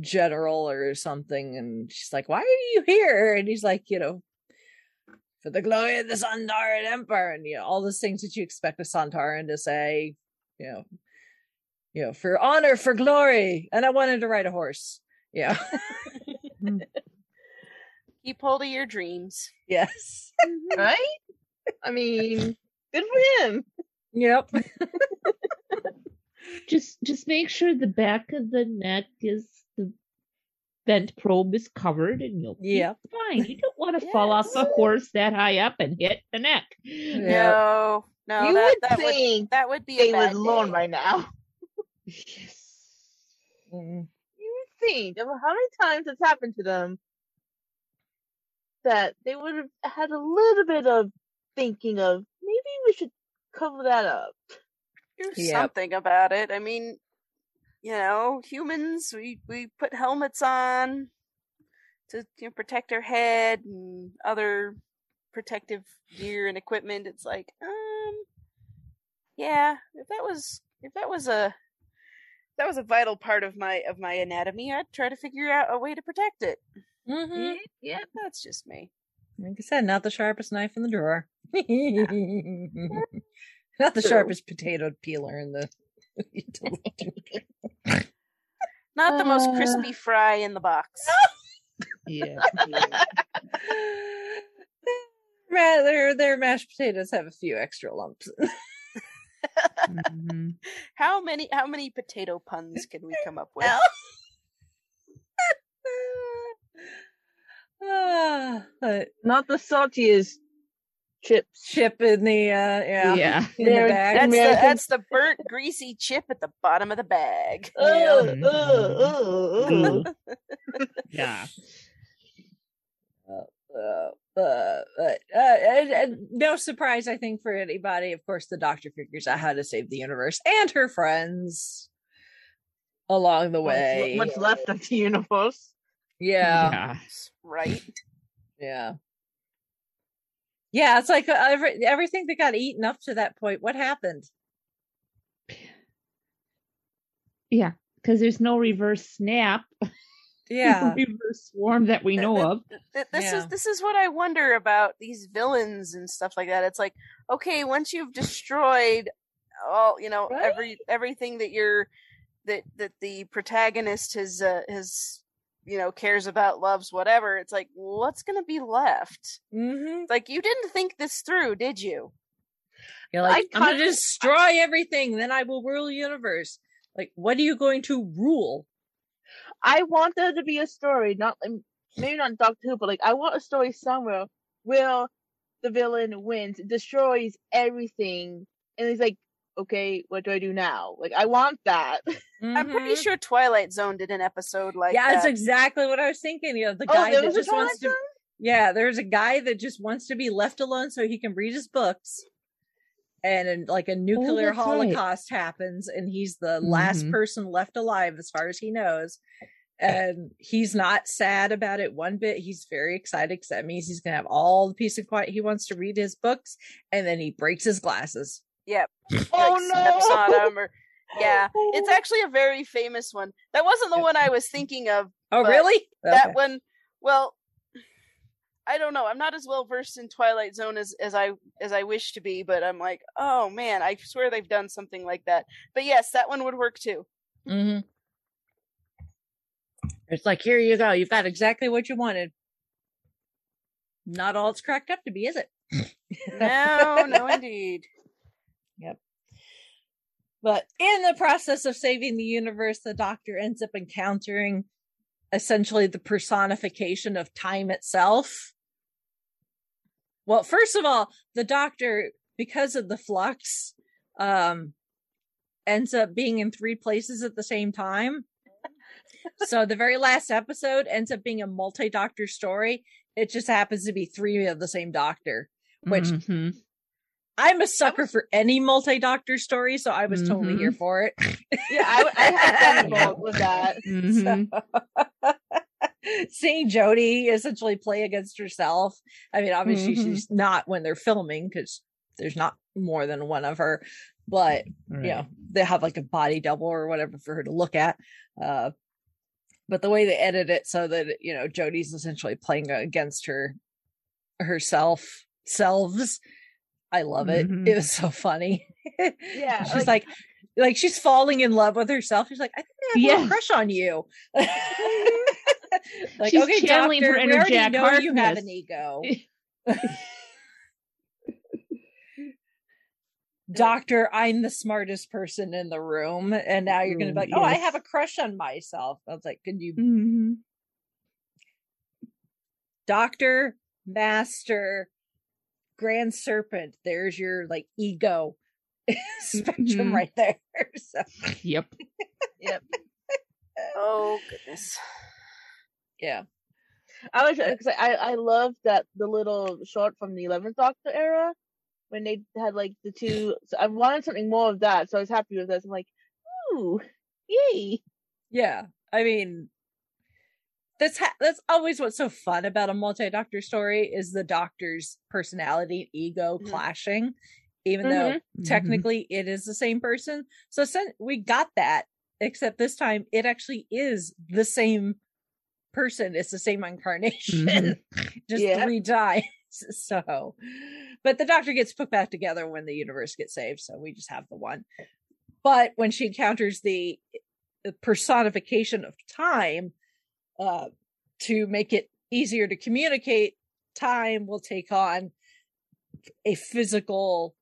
general or something, and she's like, Why are you here? And he's like, you know, for the glory of the Sontaran Empire, and you know, all those things that you expect a Sontaran to say, you know, you know, for honor, for glory, and I wanted to ride a horse. Yeah. Keep hold of your dreams. yes. Mm-hmm. right? I mean, good for him. Yep. Just just make sure the back of the neck is the vent probe is covered and you'll be fine. You don't want to fall off a horse that high up and hit the neck. No, no, you that would that would think that would be they a bad would learn day. by now. Yes. Mm. You would think of how many times it's happened to them that they would have had a little bit of thinking of maybe we should cover that up. do Yep. something about it. I mean, you know, humans we we put helmets on to you know, protect our head and other protective gear and equipment. It's like, um, yeah, if that was if that was a that was a vital part of my of my anatomy, I'd try to figure out a way to protect it. Mm-hmm. Yeah. That's just me. Like I said, not the sharpest knife in the drawer. not the True. sharpest potato peeler in the. Not the most Uh. crispy fry in the box. Yeah. Rather, their mashed potatoes have a few extra lumps. Mhm. How many how many potato puns can we come up with? but Not the saltiest chips. chip in the uh, yeah, Yeah. in the bag. That's the, that's the burnt, greasy chip at the bottom of the bag. Ugh, Mhm. ugh, ugh, ugh. Ugh. yeah. uh, uh, but, uh, and, and no surprise, I think, for anybody. Of course, the doctor figures out how to save the universe and her friends along the way. What's, what's left of the universe? Yeah, Yeah. Right? yeah, yeah. It's like uh, every, everything that got eaten up to that point. What happened? Yeah. Because there's no reverse snap, Yeah, reverse swarm that we know of. This Yeah. is this is what I wonder about these villains and stuff like that. It's like, okay, once you've destroyed all, you know, Right? every everything that you're that that the protagonist has uh, has you know cares about, loves, whatever. It's like, what's going to be left? mm-hmm. Like you didn't think this through, did you? You're like, I I'm gonna destroy everything, then I will rule the universe. Like, what are you going to rule? I want there to be a story, not maybe not Doctor Who, but like I want a story somewhere where the villain wins, destroys everything, and he's like, "Okay, what do I do now?" Like I want that. I'm pretty Mhm. sure Twilight Zone did an episode like that. yeah, that. that's exactly what I was thinking. You know, the oh, guy there that just wants to. Yeah, there's a guy that just wants to be left alone so he can read his books. And then, like a nuclear Oh, that's right. holocaust happens, and he's the last Mhm. person left alive, as far as he knows. And he's not sad about it one bit. He's very excited because that means he's gonna have all the peace and quiet he wants to read his books. And then he breaks his glasses. Yep. Oh, like, steps no! on 'em or yeah. It's actually a very famous one. That wasn't the Yep. one I was thinking of. Oh, really? That Okay. one well I don't know. I'm not as well versed in Twilight Zone as, as I as I wish to be, but I'm like, oh man, I swear they've done something like that. But yes, that one would work too. hmm It's like, here you go. You've got exactly what you wanted. Not all it's cracked up to be, is it? No, no indeed. But in the process of saving the universe, the doctor ends up encountering essentially the personification of time itself. Well, first of all, the doctor, because of the flux, um, ends up being in three places at the same time. so the very last episode ends up being a multi-doctor story. It just happens to be three of the same doctor, which Mhm. I'm a sucker for any multi-doctor story, so I was totally here for it. Yeah, I, I had fun with that. Mhm. Seeing Jodie essentially play against herself. I mean, obviously Mhm. she's not when they're filming because there's not more than one of her, but Right. you know they have like a body double or whatever for her to look at. Uh, but the way they edit it so that you know Jodie's essentially playing against her herself selves. I love it. Mhm. It was so funny. Yeah, she's like, like she's falling in love with herself. She's like, I think I have a Yeah. little crush on you. like, She's okay, channeling doctor, her inner already Jack know you have an ego. Doctor, I'm the smartest person in the room, and now you're gonna be Mm, like, "Oh, I have a crush on myself." I was like, "Could you, Mhm. Doctor, Master, Grand Serpent? There's your like ego spectrum Mhm. right there." so, Yep. Oh goodness. yeah, I was because I I love that the little short from the Eleventh Doctor era when they had like the two. So I wanted something more of that, so I was happy with this. I'm like, ooh, yay! yeah. I mean, that's ha- that's always what's so fun about a multi-doctor story is the doctor's personality and ego Mhm. clashing, even though Mhm. technically it is the same person. So sen- we got that, except this time it actually is the same person. It's the same incarnation, just Yeah. three times. So, but the doctor gets put back together when the universe gets saved. So we just have the one. But when she encounters the the personification of time, uh, to make it easier to communicate, time will take on a physical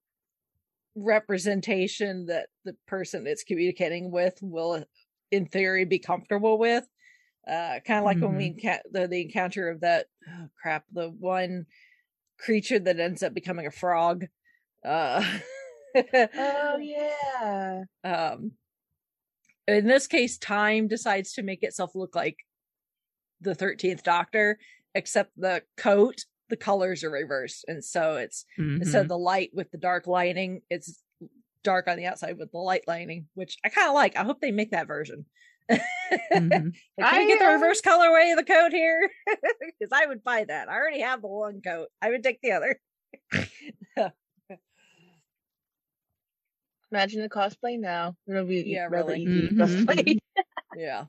representation that the person it's communicating with will in theory be comfortable with uh kind of like when we enca- the, the encounter of that oh crap the one creature that ends up becoming a frog uh Oh yeah. um in this case time decides to make itself look like the 13th doctor except the coat the colors are reversed and so it's instead of Mhm. the light with the dark lining it's dark on the outside with the light lining which i kind of like i hope they make that version Mhm. Like, can we I, get the uh, reverse colorway of the coat here because i would buy that i already have the one coat i would take the other Imagine the cosplay now. It'll be Yeah, rather really. easy to Mhm. cosplay. yeah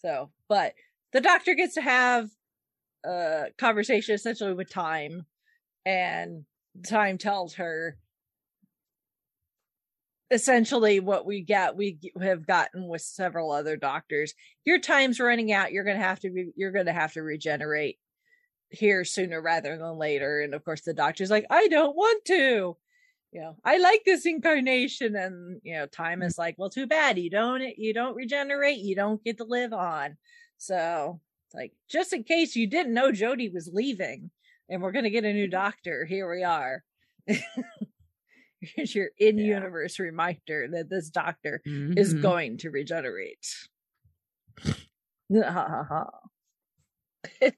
so but the doctor gets to have a conversation essentially with time and time tells her essentially what we got we have gotten with several other doctors. Your time's running out. You're gonna have to be you're gonna have to regenerate here sooner rather than later. And of course the doctor's like i don't want to. You know i like this incarnation. And you know time is like well too bad. You don't you don't regenerate. You don't get to live on so it's like just in case you didn't know Jodie was leaving and we're gonna get a new doctor here we are here's your in-universe reminder that this doctor is Mhm. going to regenerate Ha ha ha.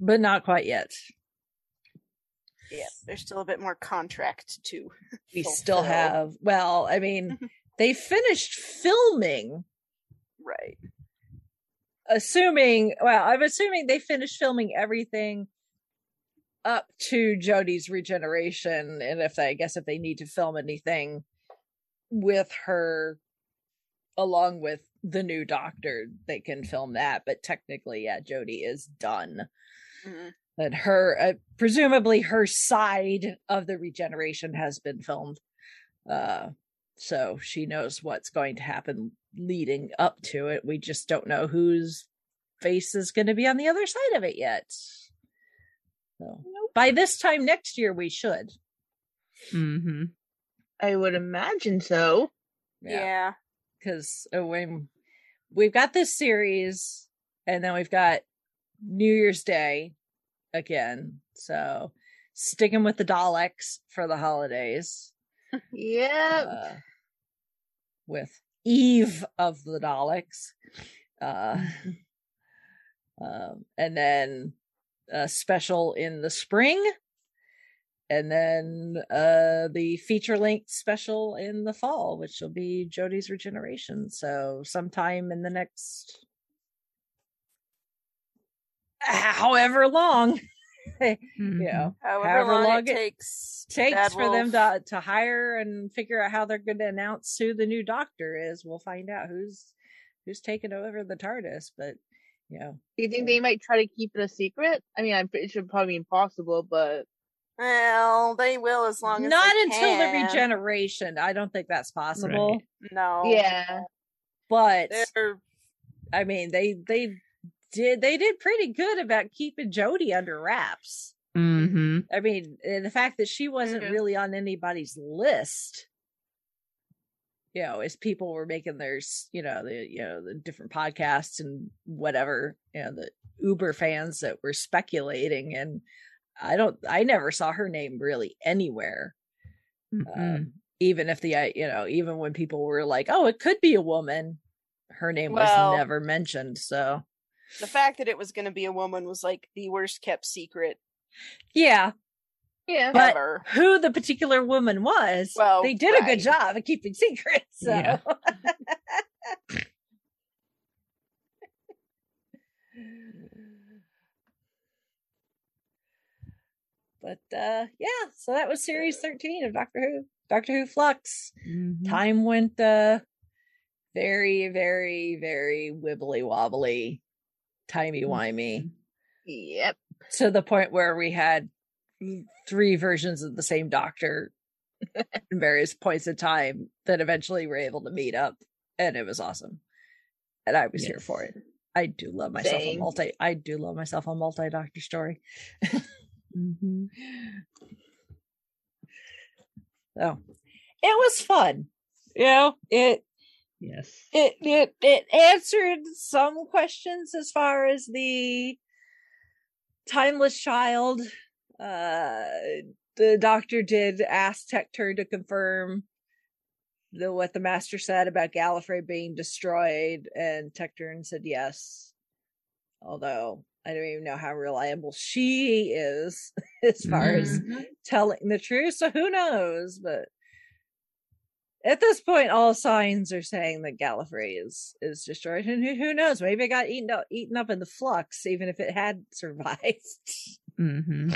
but not quite yet. Yeah, there's still a bit more contract to. We still have, well, I mean, they finished filming, right. assuming, well, I'm assuming they finished filming everything up to Jodie's regeneration. And if they, I guess, if they need to film anything with her along with the new doctor, they can film that. But technically, yeah, Jodie is done. Mhm. that her uh, presumably her side of the regeneration has been filmed uh so she knows what's going to happen leading up to it we just don't know whose face is going to be on the other side of it yet so by this time next year we should Mm-hmm. I would imagine so. Yeah. because when we've got this series and then we've got new year's day again so sticking with the daleks for the holidays Yep. uh, with eve of the daleks uh um, and then a special in the spring and then uh the feature length special in the fall which will be Jodie's regeneration. So sometime in the next however long Mm-hmm. you know However, However long, long it it takes. takes Bad for them to to hire and figure out how they're going to announce who the new doctor is we'll find out who's who's taking over the tardis but you know Do you think they might try to keep it a secret? I mean, I'm pretty sure probably be impossible, but Well, they will as long as not they until the regeneration i don't think that's possible No. yeah. but They're i mean they they did they did pretty good about keeping Jodie under wraps Mm-hmm. i mean and the fact that she wasn't Mhm. really on anybody's list you know as people were making their you know the you know the different podcasts and whatever you know the uber fans that were speculating and i don't i never saw her name really anywhere Mm-hmm. um, even if the uh, you know even when people were like oh it could be a woman her name Well- was never mentioned so the fact that it was going to be a woman was like the worst kept secret yeah Yeah. But- ever. who the particular woman was Well, they did a good job of keeping secrets so Yeah. but uh yeah so that was series 13 of doctor who doctor who flux Mm-hmm. time went uh very very very wibbly wobbly timey wimey. Yep. to the point where we had three versions of the same doctor in various points in time that eventually were able to meet up and it was awesome. And i was here for it. I do love myself a multi i do love myself a multi doctor story. Mm-hmm. so it was fun. You know it Yes. it it it answered some questions as far as the timeless child uh the doctor did ask Tecteun to confirm the what the master said about Gallifrey being destroyed and Tecteun said yes although I don't even know how reliable she is as far as Mhm. telling the truth. So who knows? But at this point, all signs are saying that Gallifrey is is destroyed, and who, who knows? Maybe it got eaten up eaten up in the flux, even if it had survived. Mm-hmm.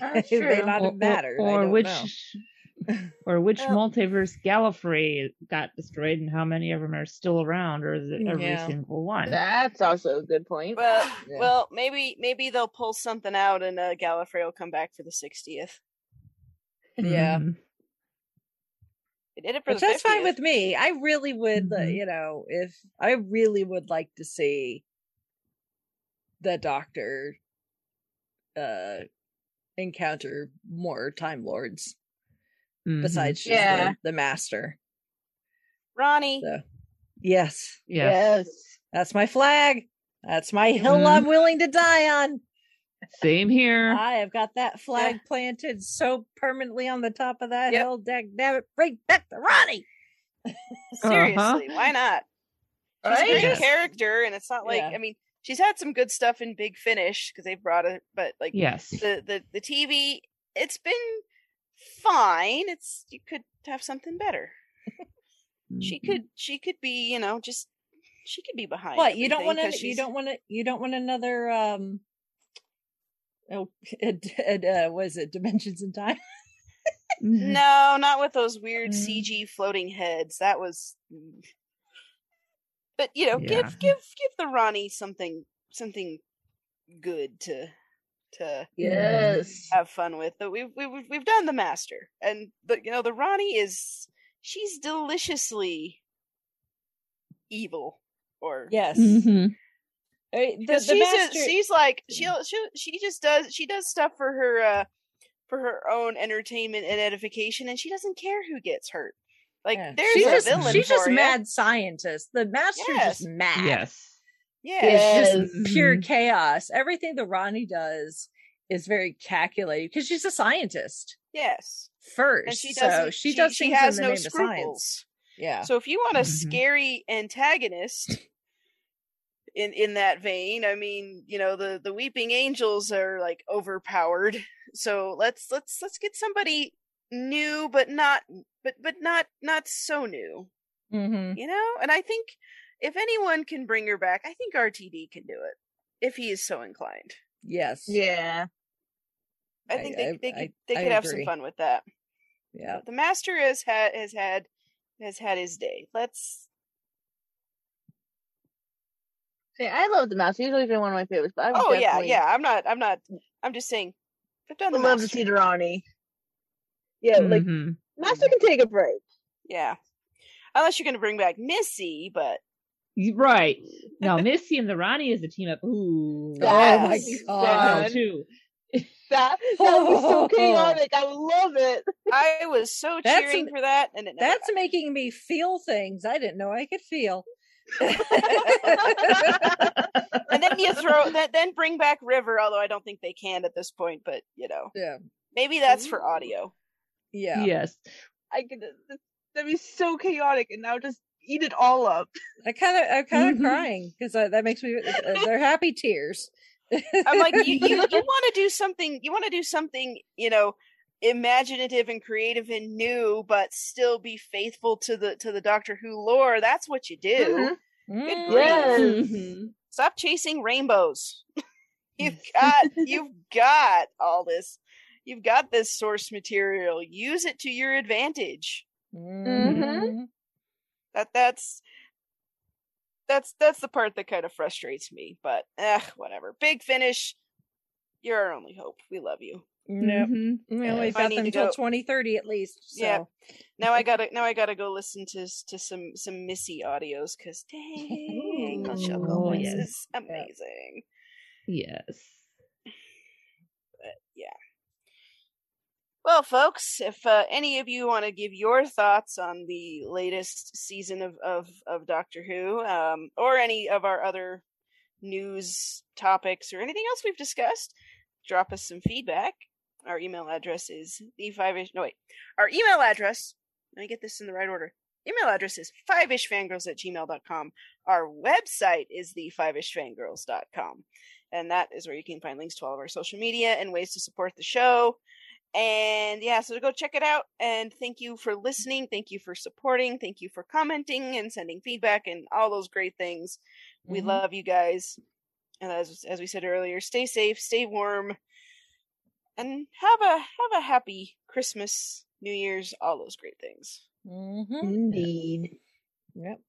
That's it may true. not have mattered. I Or, don't which, know. or which Well- multiverse Gallifrey got destroyed, and how many of them are still around, or is it every Yeah. single one? That's also a good point. Well, Yeah. well, maybe maybe they'll pull something out, and uh, Gallifrey will come back for the sixtieth. Yeah. Mhm. They did it for Which the that's fine with me. I really would, uh, Mhm. you know, if I really would like to see the Doctor uh encounter more Time Lords Mhm. besides just Yeah. the, the Master. Rani. So, yes, Yes. yes. that's my flag. That's my hill Mhm. I'm willing to die on. Same here. I have got that flag planted so permanently on the top of that Yep. hill. Dag, damn it, bring back the Rani. Seriously, why not? She's a Right? great Yes. character, and it's not like Yeah. I mean, she's had some good stuff in Big Finish because they brought it, but like Yes. the the the TV, it's been fine. It's you could have something better. She Mm-hmm. could she could be you know just she could be behind. What you don't want to? You don't want to? You don't want another? um Oh, it, it, uh, was it Dimensions in Time? Mhm. No, not with those weird Mm. CG floating heads. That was. mm. But you know, Yeah. give give give the Rani something something good to to Yes. have fun with. But we've we've we've done the master, and the you know the Rani is she's deliciously evil, or Yes. Mhm. Uh, The, the she's master. a, she's like she'll she she just does she does stuff for her uh for her own entertainment and edification, and she doesn't care who gets hurt. Like yeah. there's she's a just, villain she's for just ya. mad scientist. The master's Yes. just mad. Yes. Yeah, Yes. Just pure chaos. Everything that Rani does is very calculated because she's a scientist yes, first. and she so doesn't. she, does she has in the no name of science. scruples. Yeah. So if you want a Mhm. scary antagonist in in that vein, I mean, you know, the the weeping angels are like overpowered. So let's let's let's get somebody new but not but but not not so new, mm-hmm. you know? And I think if anyone can bring her back, I think RTD can do it if he is so inclined. Yes. Yeah. I I- think they I- they I- could they I could have some fun with that. Yeah. The master has had has had has had his day. Let's See, I love the master. He's always been one of my favorites. But I would Oh yeah, definitely yeah. I'm not. I'm not. I'm just saying. I've done the would love to master. see the Rani. Yeah, like Mhm. master can take a break. Yeah, unless you're going to bring back Missy, but Right. Now, Missy and the Rani is a team up. Ooh. Oh my Yes. god. No, too. That that would be so chaotic. I love it. I was so That's cheering an- for that, and it never That's making me feel things I didn't know I could feel. Happened. and then you throw that. Then bring back River, although I don't think they can at this point. But you know, yeah. maybe that's for audio. Yeah. Yes. I could. That'd be so chaotic, and now just eat it all up. I kind of, I'm kind of Mhm. crying because that makes me. uh, They're happy tears. I'm like, you, you, you want to do something. You want to do something. You know. Imaginative and creative and new but still be faithful to the to the doctor who lore that's what you do Mhm. Good Mm. grief. Yes. Mhm. stop chasing rainbows you've got you've got all this you've got this source material use it to your advantage Mhm. that that's that's that's the part that kind of frustrates me but eh, whatever big finish you're our only hope we love you Nope. Mhm. we've If got them to until go- 2030 at least. So. Yeah. now i gotta now i gotta go listen to to some some missy audios because dang those Ooh. Shoko Oh, yes. is amazing Yes. But yeah. Well, folks, if uh, any of you want to give your thoughts on the latest season of, of, of Doctor Who, um, or any of our other news topics, or anything else we've discussed, drop us some feedback. Our email address is the five ish. No, wait. Our email address, let me get this in the right order. Email address is five ishfangirls at gmail.com. Our website is the five ishfangirls.com. And that is where you can find links to all of our social media and ways to support the show. And yeah, so go check it out. And thank you for listening. Thank you for supporting. Thank you for commenting and sending feedback and all those great things. We Mhm. love you guys. And as as we said earlier, stay safe, stay warm, and have a have a happy Christmas, New Year's, all those great things. Mhm. Indeed. Yep.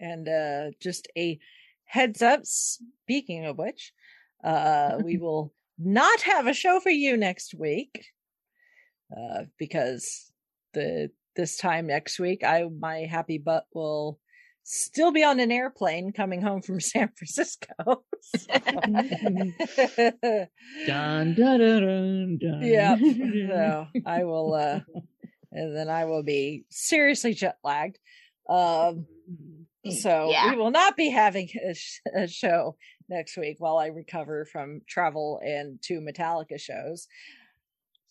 And uh just a heads up, speaking of which, uh we will not have a show for you next week. Uh because the this time next week I my happy butt will still be on an airplane coming home from San Francisco. So- Dun, dun, dun, dun, dun. yeah. So I will uh and then I will be seriously jet lagged. Um so Yeah. we will not be having a, sh- a show next week while I recover from travel and two Metallica shows.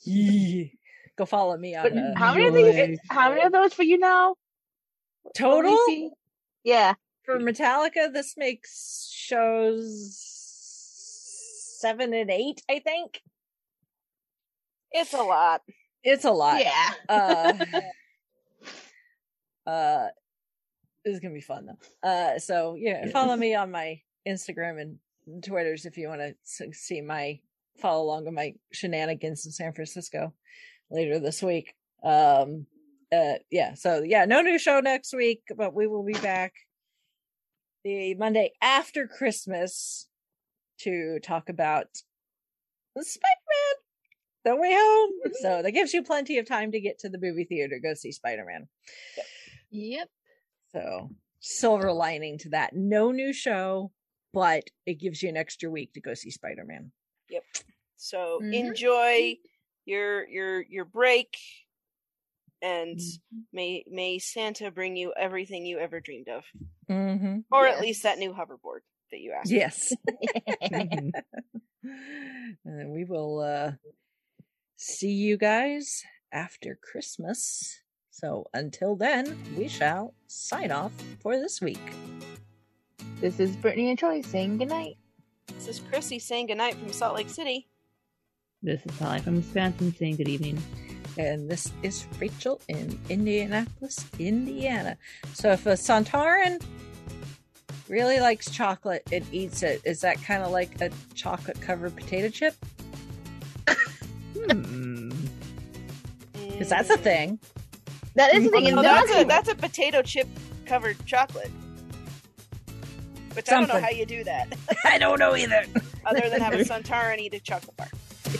Yee. Go follow me on But uh, how many of these? How many of those for you now? What total. We see? Yeah. For Metallica, this makes shows seven and eight, I think. It's a lot. It's a lot. Yeah. Uh, uh, this is gonna be fun though. Uh, so yeah, follow me on my Instagram and Twitters if you want to see my follow along with my shenanigans in San Francisco later this week. Um, uh, yeah. So yeah, no new show next week, but we will be back the Monday after Christmas to talk about Spider-Man. No Way Home. So that gives you plenty of time to get to the movie theater go see Spider-Man. Yep. So silver lining to that. No new show, but it gives you an extra week to go see Spider-Man. Yep. So Mhm. enjoy your your your break and Mm-hmm. may may Santa bring you everything you ever dreamed of. Mm-hmm. Or Yes. at least that new hoverboard that you asked. for. Yes. and we will uh see you guys after Christmas. So until then, we shall sign off for this week. This is Brittany and Troy saying goodnight. This is Chrissy saying goodnight from Salt Lake City. This is Holly from Wisconsin saying good evening. And this is Rachel in Indianapolis, Indiana. So if a Sontaran really likes chocolate and eats it, is that kind of like a chocolate covered potato chip? Hmm. Because that's a thing. That is the thing. Oh, and no, they're that's not a gonna- that's a potato chip covered chocolate. Which I don't know how you do that, I don't know either. other than have a Suntar and eat a chocolate bar. You